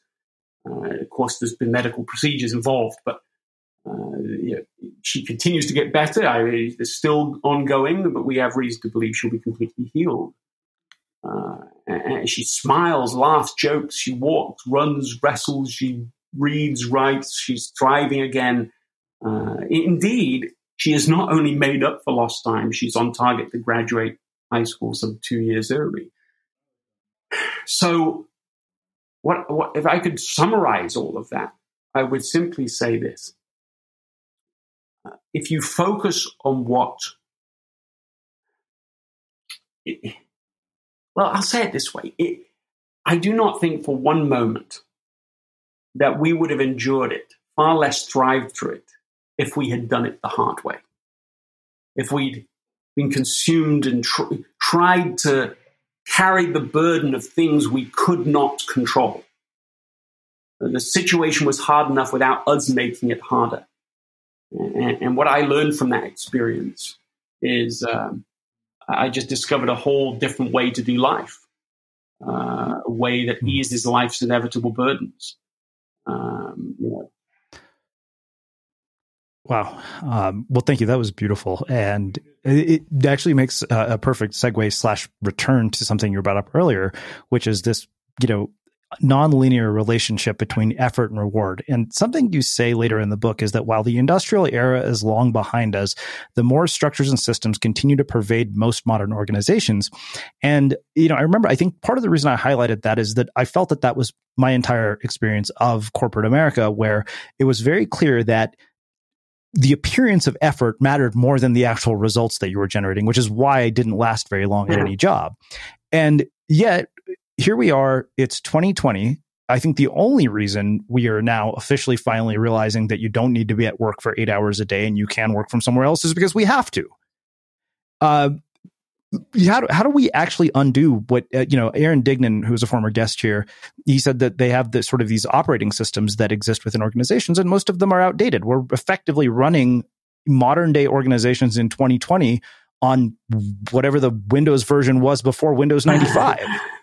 Uh, of course, there's been medical procedures involved, but uh, you know, she continues to get better. I it's still ongoing, but we have reason to believe she'll be completely healed. Uh, she smiles, laughs, jokes. She walks, runs, wrestles. She reads, writes, she's thriving again. Uh, indeed, she has not only made up for lost time, she's on target to graduate high school some two years early. So, what, what if I could summarize all of that? I would simply say this. If you focus on what, well, I'll say it this way. It, I do not think for one moment that we would have endured it, far less thrived through it, if we had done it the hard way. If we'd been consumed and tr- tried to carry the burden of things we could not control. The situation was hard enough without us making it harder. And, and what I learned from that experience is um, I just discovered a whole different way to do life, uh, a way that hmm. eases life's inevitable burdens. Um, you know. Wow. Um, well, thank you. That was beautiful, and it, actually makes a perfect segue slash return to something you brought up earlier, which is this, you know, nonlinear relationship between effort and reward. And something you say later in the book is that while the industrial era is long behind us, the more structures and systems continue to pervade most modern organizations. And, you know, I remember, I think part of the reason I highlighted that is that I felt that that was my entire experience of corporate America, where it was very clear that the appearance of effort mattered more than the actual results that you were generating, which is why I didn't last very long at any job. And yet, here we are, it's 2020. I think the only reason we are now officially finally realizing that you don't need to be at work for eight hours a day and you can work from somewhere else is because we have to. Uh, how do, how do we actually undo what uh, you know aaron dignan who's a former guest here he said that they have the sort of these operating systems that exist within organizations and most of them are outdated we're effectively running modern day organizations in 2020 on whatever the windows version was before windows 95 *laughs*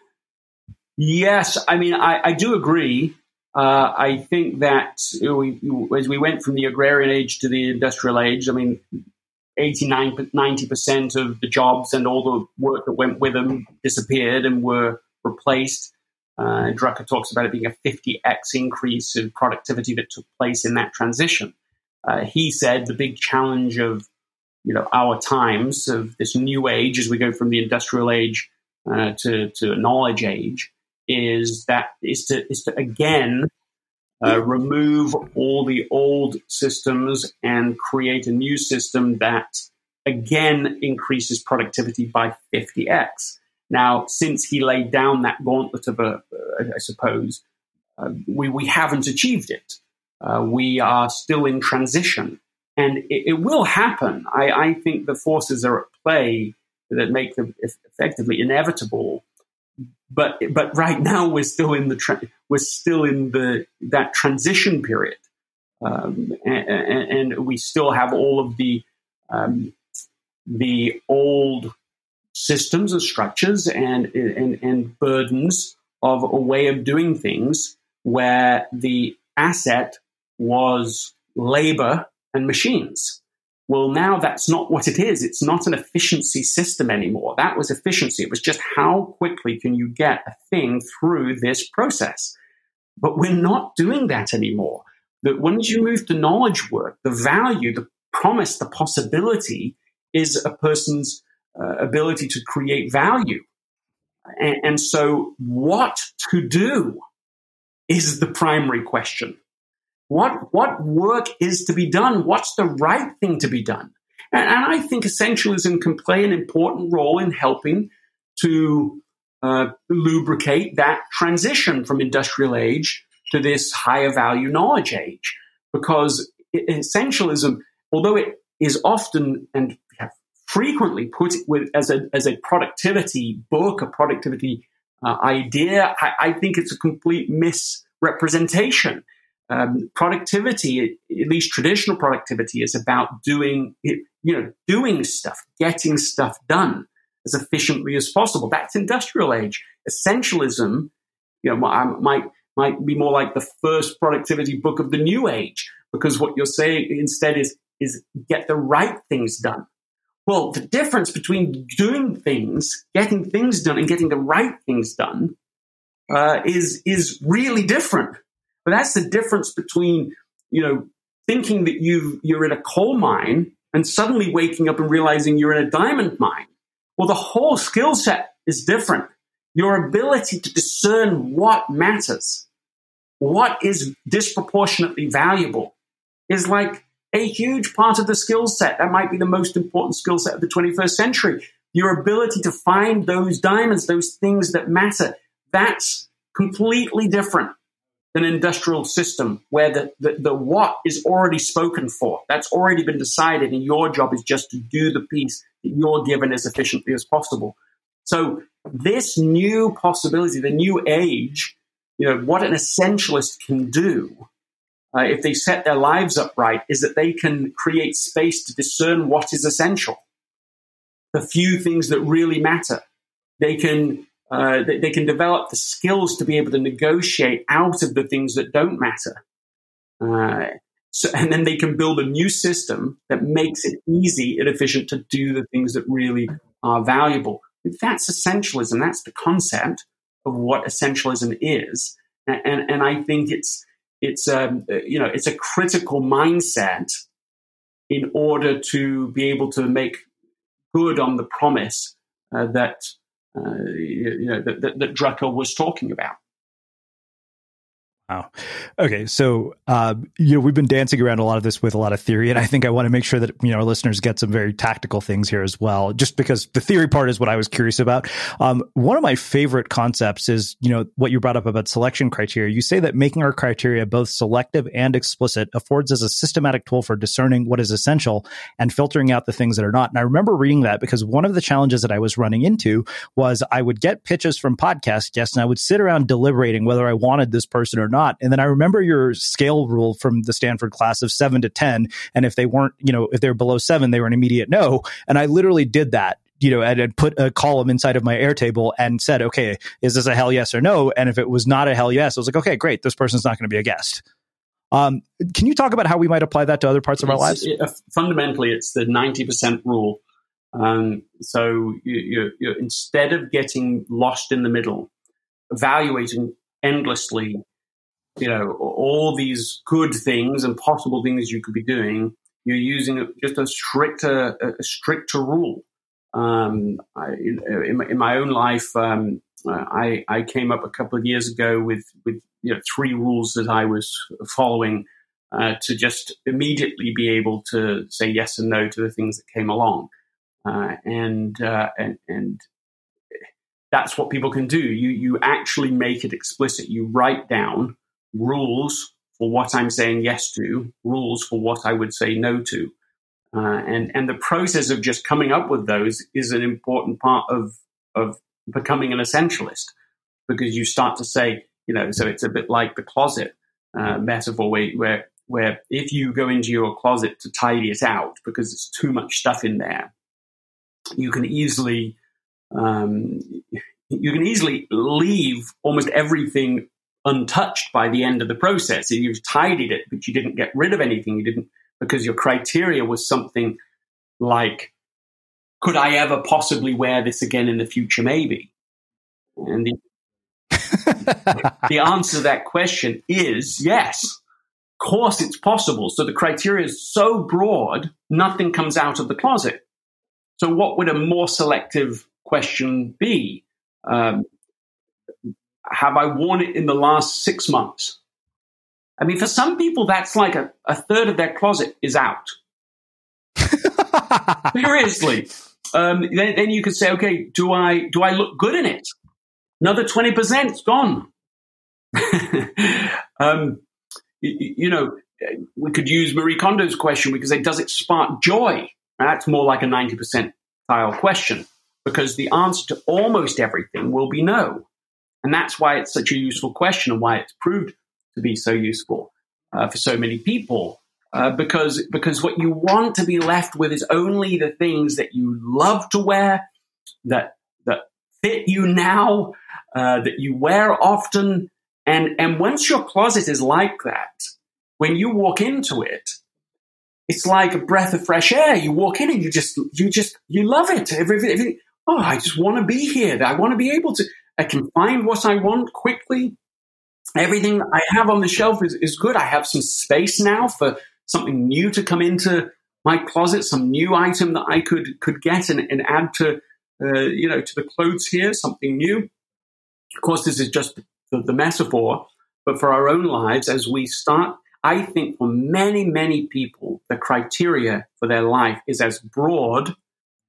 Yes, I mean, I, I do agree. Uh, I think that we, as we went from the agrarian age to the industrial age, I mean, 89, 90% of the jobs and all the work that went with them disappeared and were replaced. Uh, Drucker talks about it being a 50x increase in productivity that took place in that transition. Uh, he said the big challenge of you know our times of this new age as we go from the industrial age uh, to to a knowledge age is that is to is to again uh, remove all the old systems and create a new system that again increases productivity by 50x. Now, since he laid down that gauntlet of a, uh, I suppose, uh, we, we haven't achieved it. Uh, we are still in transition. And it, it will happen. I, I, think the forces are at play that make them effectively inevitable but but right now we're still in the tra- we're still in the that transition period, um, and, and, we still have all of the um, the old systems and structures and, and and burdens of a way of doing things where the asset was labor and machines. Well, now that's not what it is. It's not an efficiency system anymore. That was efficiency. It was just how quickly can you get a thing through this process. But we're not doing that anymore. That once you move to knowledge work, the value, the promise, the possibility is a person's uh, ability to create value. And, and so, what to do is the primary question. What, what work is to be done? What's the right thing to be done? And, and I think essentialism can play an important role in helping to uh, lubricate that transition from industrial age to this higher value knowledge age. Because essentialism, although it is often and frequently put with, as, a, as a productivity book, a productivity uh, idea, I, I think it's a complete misrepresentation. Um, productivity, at least traditional productivity, is about doing you know doing stuff, getting stuff done as efficiently as possible. That's industrial age. Essentialism, you know, might might be more like the first productivity book of the new age, because what you're saying instead is is get the right things done. Well, the difference between doing things, getting things done, and getting the right things done uh, is is really different. But that's the difference between, you know, thinking that you you're in a coal mine and suddenly waking up and realizing you're in a diamond mine. Well, the whole skill set is different. Your ability to discern what matters, what is disproportionately valuable, is like a huge part of the skill set. That might be the most important skill set of the 21st century. Your ability to find those diamonds, those things that matter, that's completely different an industrial system where the, the, the what is already spoken for. That's already been decided, and your job is just to do the piece that you're given as efficiently as possible. So this new possibility, the new age, you know, what an essentialist can do uh, if they set their lives up right, is that they can create space to discern what is essential, the few things that really matter. They can uh, they, they, can develop the skills to be able to negotiate out of the things that don't matter. Uh, so, *laughs* and then they can build a new system that makes it easy and efficient to do the things that really are valuable. That's essentialism. That's the concept of what essentialism is. And, and, and I think it's, it's, um, you know, it's a critical mindset in order to be able to make good on the promise uh, that Uh, you know, that, that, that Drucker was talking about. Wow. Okay, so uh, you know we've been dancing around a lot of this with a lot of theory, and I think I want to make sure that you know our listeners get some very tactical things here as well. Just because the theory part is what I was curious about. Um, one of my favorite concepts is you know what you brought up about selection criteria. You say that making our criteria both selective and explicit affords us a systematic tool for discerning what is essential and filtering out the things that are not. And I remember reading that because one of the challenges that I was running into was I would get pitches from podcast guests, and I would sit around deliberating whether I wanted this person or not not. And then I remember your scale rule from the Stanford class of seven to 10. And if they weren't, you know, if they're below seven, they were an immediate no. And I literally did that you know, and, put a column inside of my Airtable and said, okay, is this a hell yes or no? And if it was not a hell yes, I was like, okay, great, this person's not going to be a guest. Um, can you talk about how we might apply that to other parts of our lives? It, uh, fundamentally, it's the 90% rule. Um, so you, you, instead of getting lost in the middle, evaluating endlessly you know, all these good things and possible things you could be doing, you're using just a stricter, a stricter rule. Um, I, in, in, my own life, um, I, I came up a couple of years ago with, with you know, three rules that I was following uh, to just immediately be able to say yes and no to the things that came along. Uh, and, uh, and, and that's what people can do. You, you actually make it explicit. You write down rules for what I'm saying yes to, rules for what I would say no to. Uh, and, and the process of just coming up with those is an important part of, of becoming an essentialist because you start to say, you know, so it's a bit like the closet uh, metaphor where, where, where if you go into your closet to tidy it out because it's too much stuff in there, you can easily, um, you can easily leave almost everything untouched by the end of the process. You've tidied it, but you didn't get rid of anything. You didn't because your criteria was something like, could I ever possibly wear this again in the future? Maybe. And the, *laughs* the answer to that question is yes. Of course, it's possible. So the criteria is so broad, nothing comes out of the closet. So, what would a more selective question be? Um, have I worn it in the last six months? I mean, for some people, that's like a, a third of their closet is out. *laughs* Seriously. Um, then, then, you could say, okay, do I do I look good in it? Another twenty percent is gone. *laughs* um, you, you, know, we could use Marie Kondo's question because it does it spark joy? That's more like a ninety percent style question because the answer to almost everything will be no. And that's why it's such a useful question and why it's proved to be so useful uh, for so many people. Uh, because because what you want to be left with is only the things that you love to wear, that that fit you now, uh, that you wear often, and and once your closet is like that, when you walk into it, it's like a breath of fresh air. You walk in and you just you just you love it. Everything, oh, I just want to be here. I want to be able to. I can find what I want quickly. Everything I have on the shelf is, is good. I have some space now for something new to come into my closet, some new item that I could could get and, and add to uh, you know to the clothes here, something new. Of course, this is just the, the metaphor, but for our own lives, as we start, I think for many many people, the criteria for their life is as broad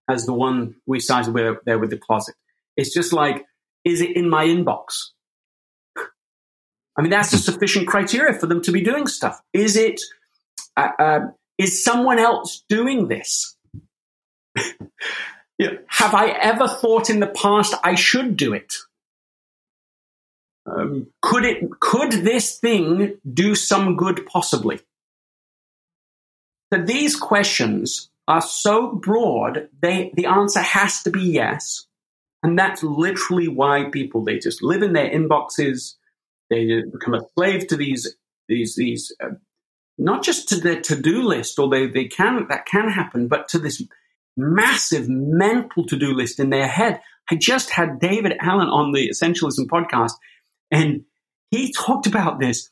as the one we started with there with the closet. It's just like is it in my inbox? I mean, that's a sufficient criteria for them to be doing stuff. Is it? Uh, uh, is someone else doing this? *laughs* have I ever thought in the past I should do it? Um, could it? Could this thing do some good? Possibly. So these questions are so broad. They the answer has to be yes, and that's literally why people they just live in their inboxes. They become a slave to these these these. Uh, not just to their to-do list, or they, can that can happen, but to this massive mental to-do list in their head. I just had David Allen on the Essentialism podcast, and he talked about this.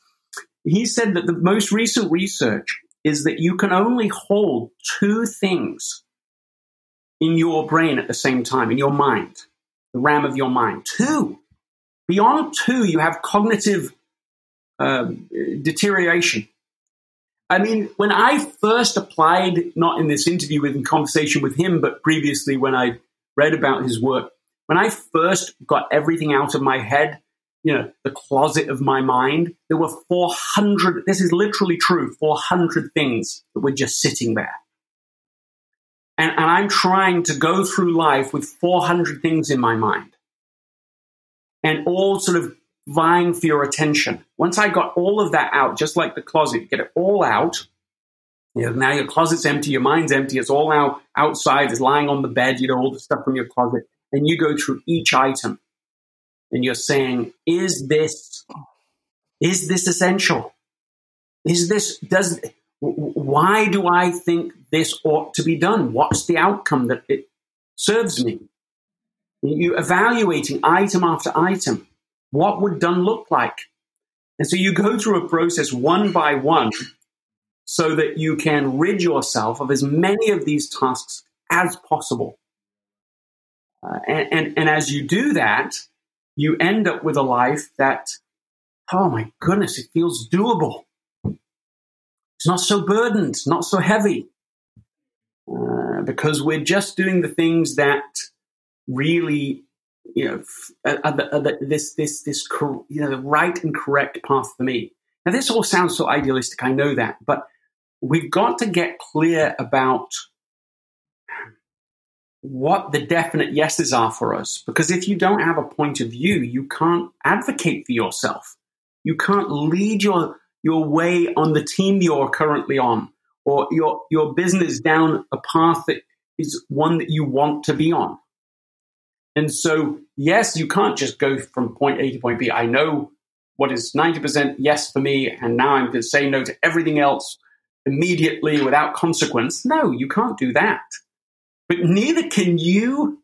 He said that the most recent research is that you can only hold two things in your brain at the same time, in your mind, the RAM of your mind. Two. Beyond two, you have cognitive uh, deterioration. I mean, when I first applied, not in this interview with in conversation with him, but previously when I read about his work, when I first got everything out of my head, you know, the closet of my mind, there were 400, this is literally true, 400 things that were just sitting there. And, and I'm trying to go through life with 400 things in my mind and all sort of vying for your attention. Once I got all of that out, just like the closet, get it all out. You know, now your closet's empty, your mind's empty, it's all out outside, it's lying on the bed, you know, all the stuff from your closet. And you go through each item and you're saying, is this, is this essential? Is this, does, why do I think this ought to be done? What's the outcome that it serves me? You're evaluating item after item. What would done look like? And so you go through a process one by one so that you can rid yourself of as many of these tasks as possible. Uh, and, and, and as you do that, you end up with a life that, oh my goodness, it feels doable. It's not so burdened, not so heavy, uh, because we're just doing the things that really you know, are the, are the, this this this you know the right and correct path for me. Now, this all sounds so idealistic. I know that, but we've got to get clear about what the definite yeses are for us. Because if you don't have a point of view, you can't advocate for yourself. You can't lead your your way on the team you're currently on, or your your business down a path that is one that you want to be on. And so, yes, you can't just go from point A to point B. I know what is 90% yes for me, and now I'm going to say no to everything else immediately without consequence. No, you can't do that. But neither can you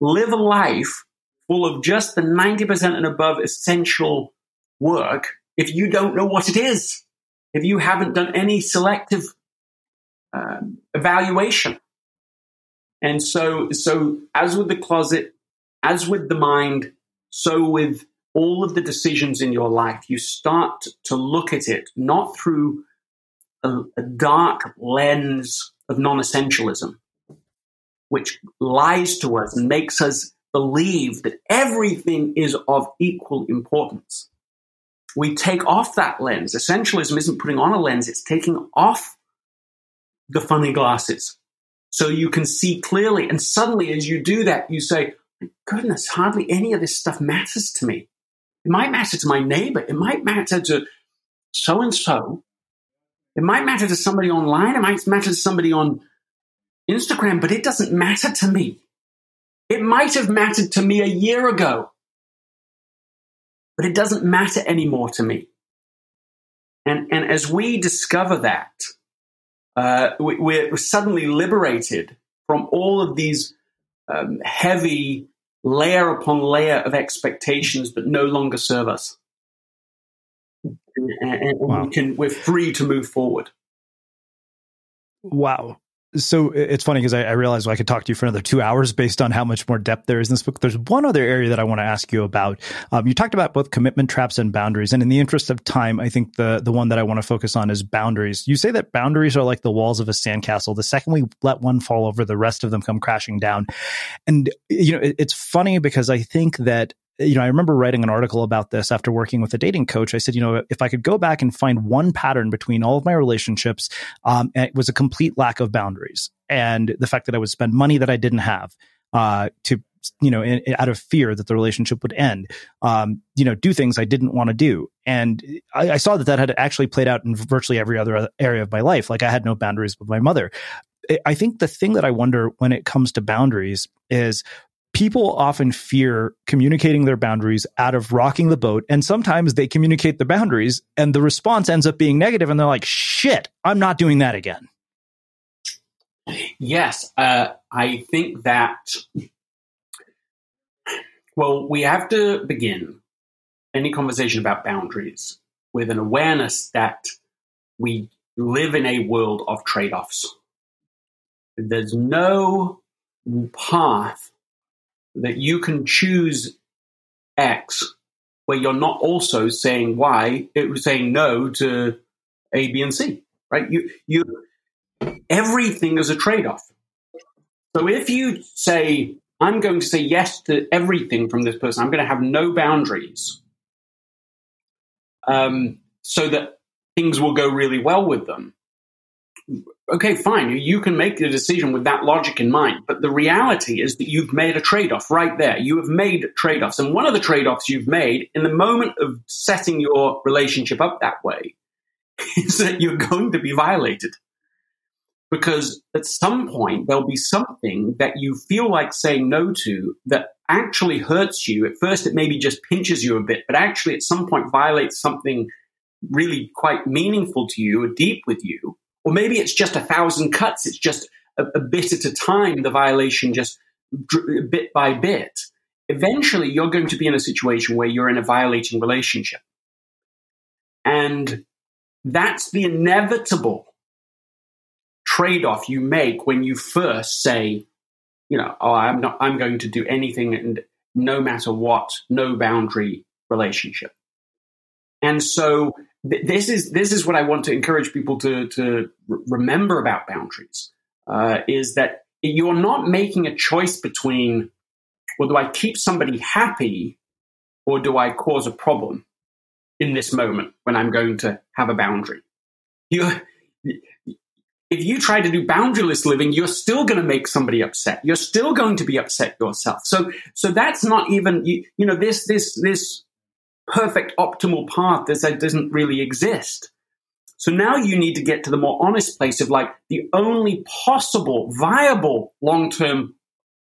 live a life full of just the 90% and above essential work if you don't know what it is, if you haven't done any selective um, evaluation. And so, so as with the closet, as with the mind, so with all of the decisions in your life, you start to look at it not through a, a dark lens of non essentialism, which lies to us and makes us believe that everything is of equal importance. We take off that lens. Essentialism isn't putting on a lens, it's taking off the funny glasses so you can see clearly. And suddenly, as you do that, you say, goodness, hardly any of this stuff matters to me. It might matter to my neighbor. It might matter to so and so. It might matter to somebody online. It might matter to somebody on Instagram, but it doesn't matter to me. It might have mattered to me a year ago, but it doesn't matter anymore to me. And, and as we discover that, uh, we, are suddenly liberated from all of these um, heavy layer upon layer of expectations that no longer serve us. And, and wow. we can, we're free to move forward. Wow so it's funny because I, I realized I could talk to you for another two hours based on how much more depth there is in this book. There's one other area that I want to ask you about. Um, you talked about both commitment traps and boundaries, and in the interest of time, I think the the one that I want to focus on is boundaries. You say that boundaries are like the walls of a sandcastle. The second we let one fall over, the rest of them come crashing down. And you know, it, it's funny because I think that you know, I remember writing an article about this after working with a dating coach. I said, you know, if I could go back and find one pattern between all of my relationships, um, it was a complete lack of boundaries and the fact that I would spend money that I didn't have uh, to you know, in, out of fear that the relationship would end, um, you know, do things I didn't want to do. And I, I, saw that that had actually played out in virtually every other area of my life. Like I had no boundaries with my mother. I think the thing that I wonder when it comes to boundaries is people often fear communicating their boundaries out of rocking the boat. And sometimes they communicate the boundaries and the response ends up being negative and they're like, shit, I'm not doing that again. Yes. Uh, I think that, well, we have to begin any conversation about boundaries with an awareness that we live in a world of trade offs. There's no path that you can choose X where you're not also saying Y, it was saying no to A, B, and C, right? You, you, everything is a trade off. So if you say, I'm going to say yes to everything from this person, I'm going to have no boundaries, um, so that things will go really well with them, okay, fine, you can make the decision with that logic in mind. But the reality is that you've made a trade off right there. You have made trade offs. And one of the trade offs you've made in the moment of setting your relationship up that way *laughs* is that you're going to be violated. Because at some point, there'll be something that you feel like saying no to that actually hurts you. At first, it maybe just pinches you a bit, but actually, at some point, violates something really quite meaningful to you or deep with you or maybe it's just a thousand cuts. It's just a, a bit at a time, the violation just dr- bit by bit. Eventually, you're going to be in a situation where you're in a violating relationship. And that's the inevitable trade off you make when you first say, you know, oh, I'm not, I'm going to do anything and no matter what, no boundary relationship. And so this is this is what I want to encourage people to to remember about boundaries uh, is that you're not making a choice between well, do I keep somebody happy or do I cause a problem in this moment when I'm going to have a boundary? You, if you try to do boundaryless living, you're still going to make somebody upset. You're still going to be upset yourself. So, so that's not even you, you know this this this perfect optimal path that doesn't really exist. So now you need to get to the more honest place of like the only possible viable long term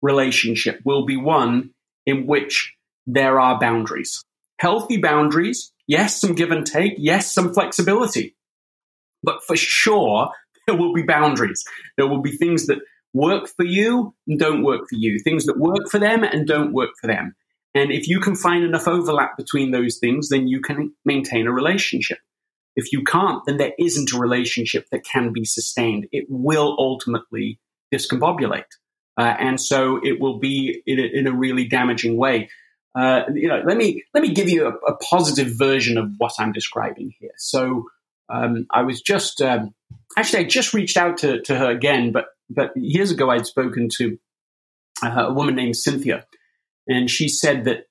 relationship will be one in which there are boundaries. Healthy boundaries, yes, some give and take, yes, some flexibility. But for sure, *laughs* there will be boundaries. There will be things that work for you and don't work for you, things that work for them and don't work for them. And if you can find enough overlap between those things, then you can maintain a relationship. If you can't, then there isn't a relationship that can be sustained. It will ultimately discombobulate. Uh, and so it will be in a, in a really damaging way. Uh, you know, let me let me give you a, a, positive version of what I'm describing here. So um, I was just um, actually I just reached out to, to her again, but but years ago I'd spoken to uh, a woman named Cynthia, and she said that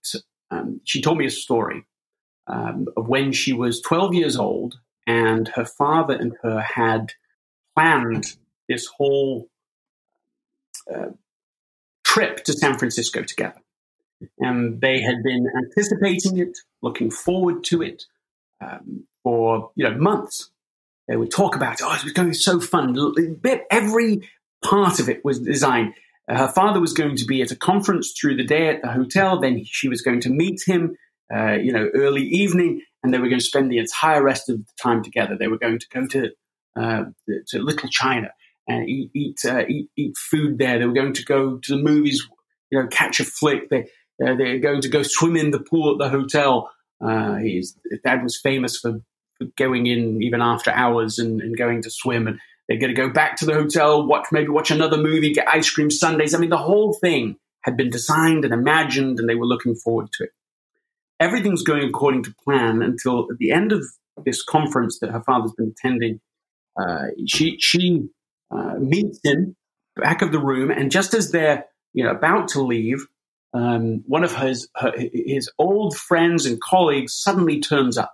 um, she told me a story um, of when she was 12 years old and her father and her had planned this whole uh, trip to San Francisco together. And they had been anticipating it, looking forward to it um, for you know months. They would talk about, oh, it was going to be so fun. Every part of it was designed her father was going to be at a conference through the day at the hotel. Then she was going to meet him, uh, you know, early evening, and they were going to spend the entire rest of the time together. They were going to go to uh, to Little China and eat eat, uh, eat, eat food there. They were going to go to the movies, you know, catch a flick. They uh, they're going to go swim in the pool at the hotel. Uh, his dad was famous for, for going in even after hours and, and going to swim and they're going to go back to the hotel, watch maybe watch another movie, get ice cream sundaes. I mean, the whole thing had been designed and imagined, and they were looking forward to it. Everything's going according to plan until at the end of this conference that her father's been attending. Uh, she she uh, meets him back of the room, and just as they're you know about to leave, um, one of his her, his old friends and colleagues suddenly turns up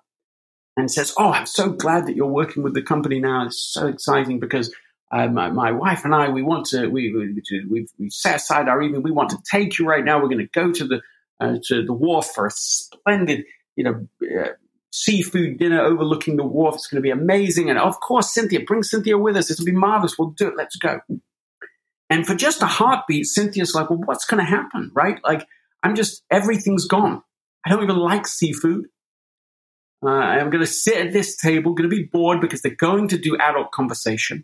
and says, "Oh, I'm so glad that you're working with the company now. It's so exciting because uh, my, my, wife and I, we want to, we, we, we've, we set aside our evening. We want to take you right now. We're going to go to the, uh, to the wharf for a splendid, you know, uh, seafood dinner overlooking the wharf. It's going to be amazing. And of course, Cynthia, bring Cynthia with us. It'll be marvelous. We'll do it. Let's go. And for just a heartbeat, Cynthia's like, well, what's going to happen? Right? Like, I'm just, everything's gone. I don't even like seafood. Uh, I'm going to sit at this table, going to be bored because they're going to do adult conversation.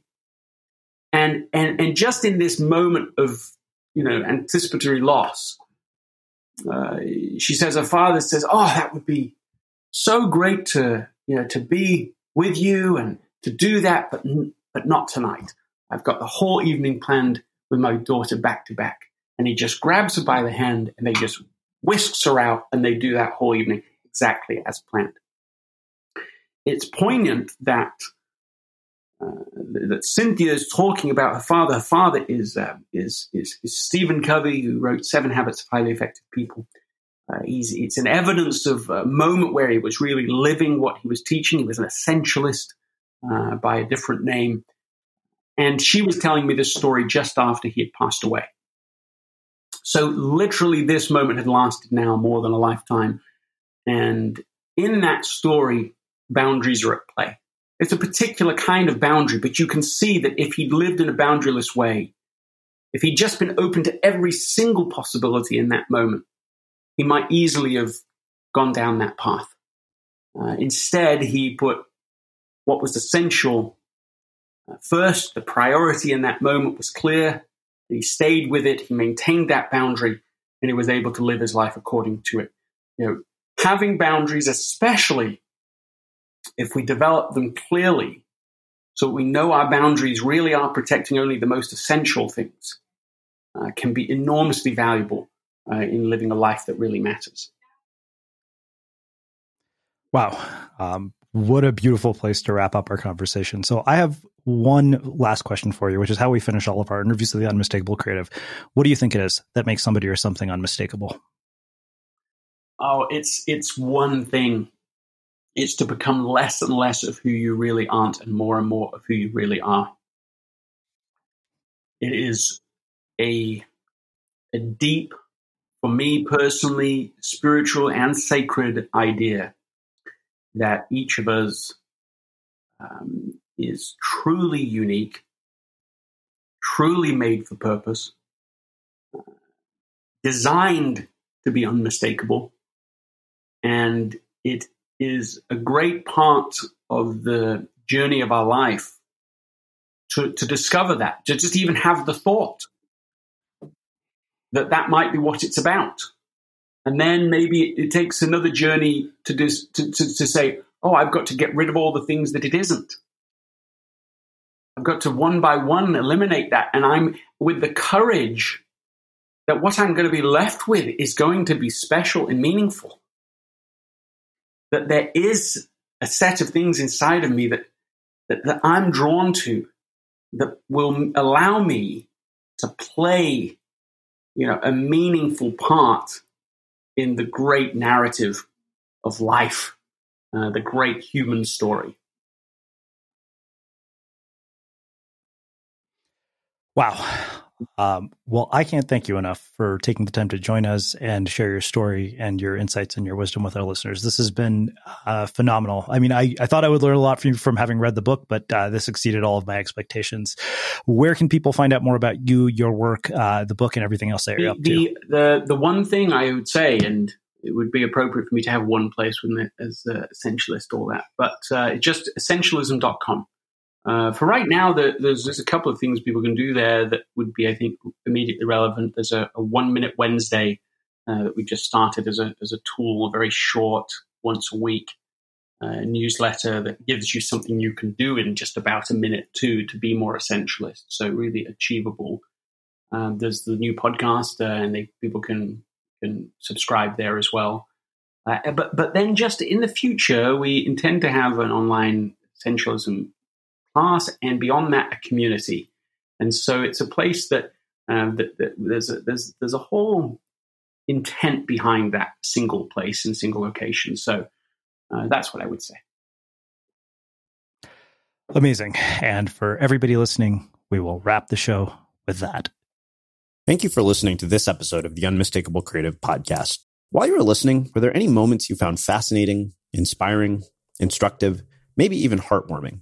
And, and, and just in this moment of, you know, anticipatory loss, uh, she says her father says, "Oh, that would be so great to you know to be with you and to do that, but but not tonight. I've got the whole evening planned with my daughter back to back." And he just grabs her by the hand and they just whisks her out, and they do that whole evening exactly as planned. It's poignant that uh, that Cynthia is talking about her father. Her father is, uh, is, is, is Stephen Covey, who wrote Seven Habits of Highly Effective People. Uh, it's an evidence of a moment where he was really living what he was teaching. He was an essentialist uh, by a different name. And she was telling me this story just after he had passed away. So, literally, this moment had lasted now more than a lifetime. And in that story, boundaries are at play. It's a particular kind of boundary, but you can see that if he'd lived in a boundaryless way, if he'd just been open to every single possibility in that moment, he might easily have gone down that path. Uh, instead, he put what was essential uh, first. The priority in that moment was clear. He stayed with it. He maintained that boundary, and he was able to live his life according to it. You know, having boundaries, especially if we develop them clearly so we know our boundaries really are protecting only the most essential things, uh, can be enormously valuable uh, in living a life that really matters. Wow. Um, what a beautiful place to wrap up our conversation. So, I have one last question for you, which is how we finish all of our interviews of the Unmistakable Creative. What do you think it is that makes somebody or something unmistakable? Oh, it's it's one thing it's to become less and less of who you really aren't and more and more of who you really are. It is a, a deep, for me personally, spiritual and sacred idea that each of us um, is truly unique, truly made for purpose, designed to be unmistakable, and it is a great part of the journey of our life to, to discover that, to just even have the thought that that might be what it's about. And then maybe it, takes another journey to, dis, to, to, to say, oh, I've got to get rid of all the things that it isn't. I've got to one by one eliminate that. And I'm with the courage that what I'm going to be left with is going to be special and meaningful that there is a set of things inside of me that, that, that I'm drawn to that will allow me to play, you know, a meaningful part in the great narrative of life, uh, the great human story. Wow. Um, well, I can't thank you enough for taking the time to join us and share your story and your insights and your wisdom with our listeners. This has been uh, phenomenal. I mean, I, I thought I would learn a lot from you from having read the book, but uh, this exceeded all of my expectations. Where can people find out more about you, your work, uh, the book, and everything else that you're the, up to? The, the one thing I would say, and it would be appropriate for me to have one place, wouldn't it, as uh, essentialist, all that, but uh, just essentialism.com. Uh, for right now, the, there's, there's a couple of things people can do there that would be, I think, immediately relevant. There's a, a one minute Wednesday uh, that we just started as a, as a tool, a very short, once a week uh, newsletter that gives you something you can do in just about a minute too to be more essentialist. So really achievable. Um, there's the new podcast, uh, and they, people can can subscribe there as well. Uh, but but then just in the future, we intend to have an online essentialism class, and beyond that, a community. And so it's a place that, um, that, that there's, a, there's, there's a whole intent behind that single place and single location. So uh, that's what I would say. Amazing. And for everybody listening, we will wrap the show with that. Thank you for listening to this episode of the Unmistakable Creative Podcast. While you were listening, were there any moments you found fascinating, inspiring, instructive, maybe even heartwarming?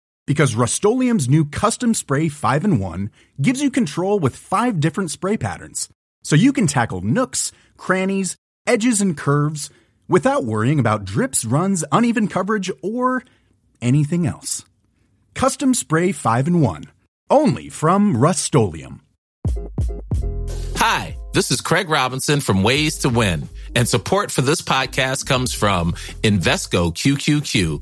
Because Rust-Oleum Custom Spray 5 in 1 gives you control with five different spray patterns. So you can tackle nooks, crannies, edges, and curves without worrying about drips, runs, uneven coverage, or anything else. Custom Spray 5 in 1. Only from Rust Hi, this is Craig Robinson from Ways to Win, and support for this podcast comes from Invesco QQQ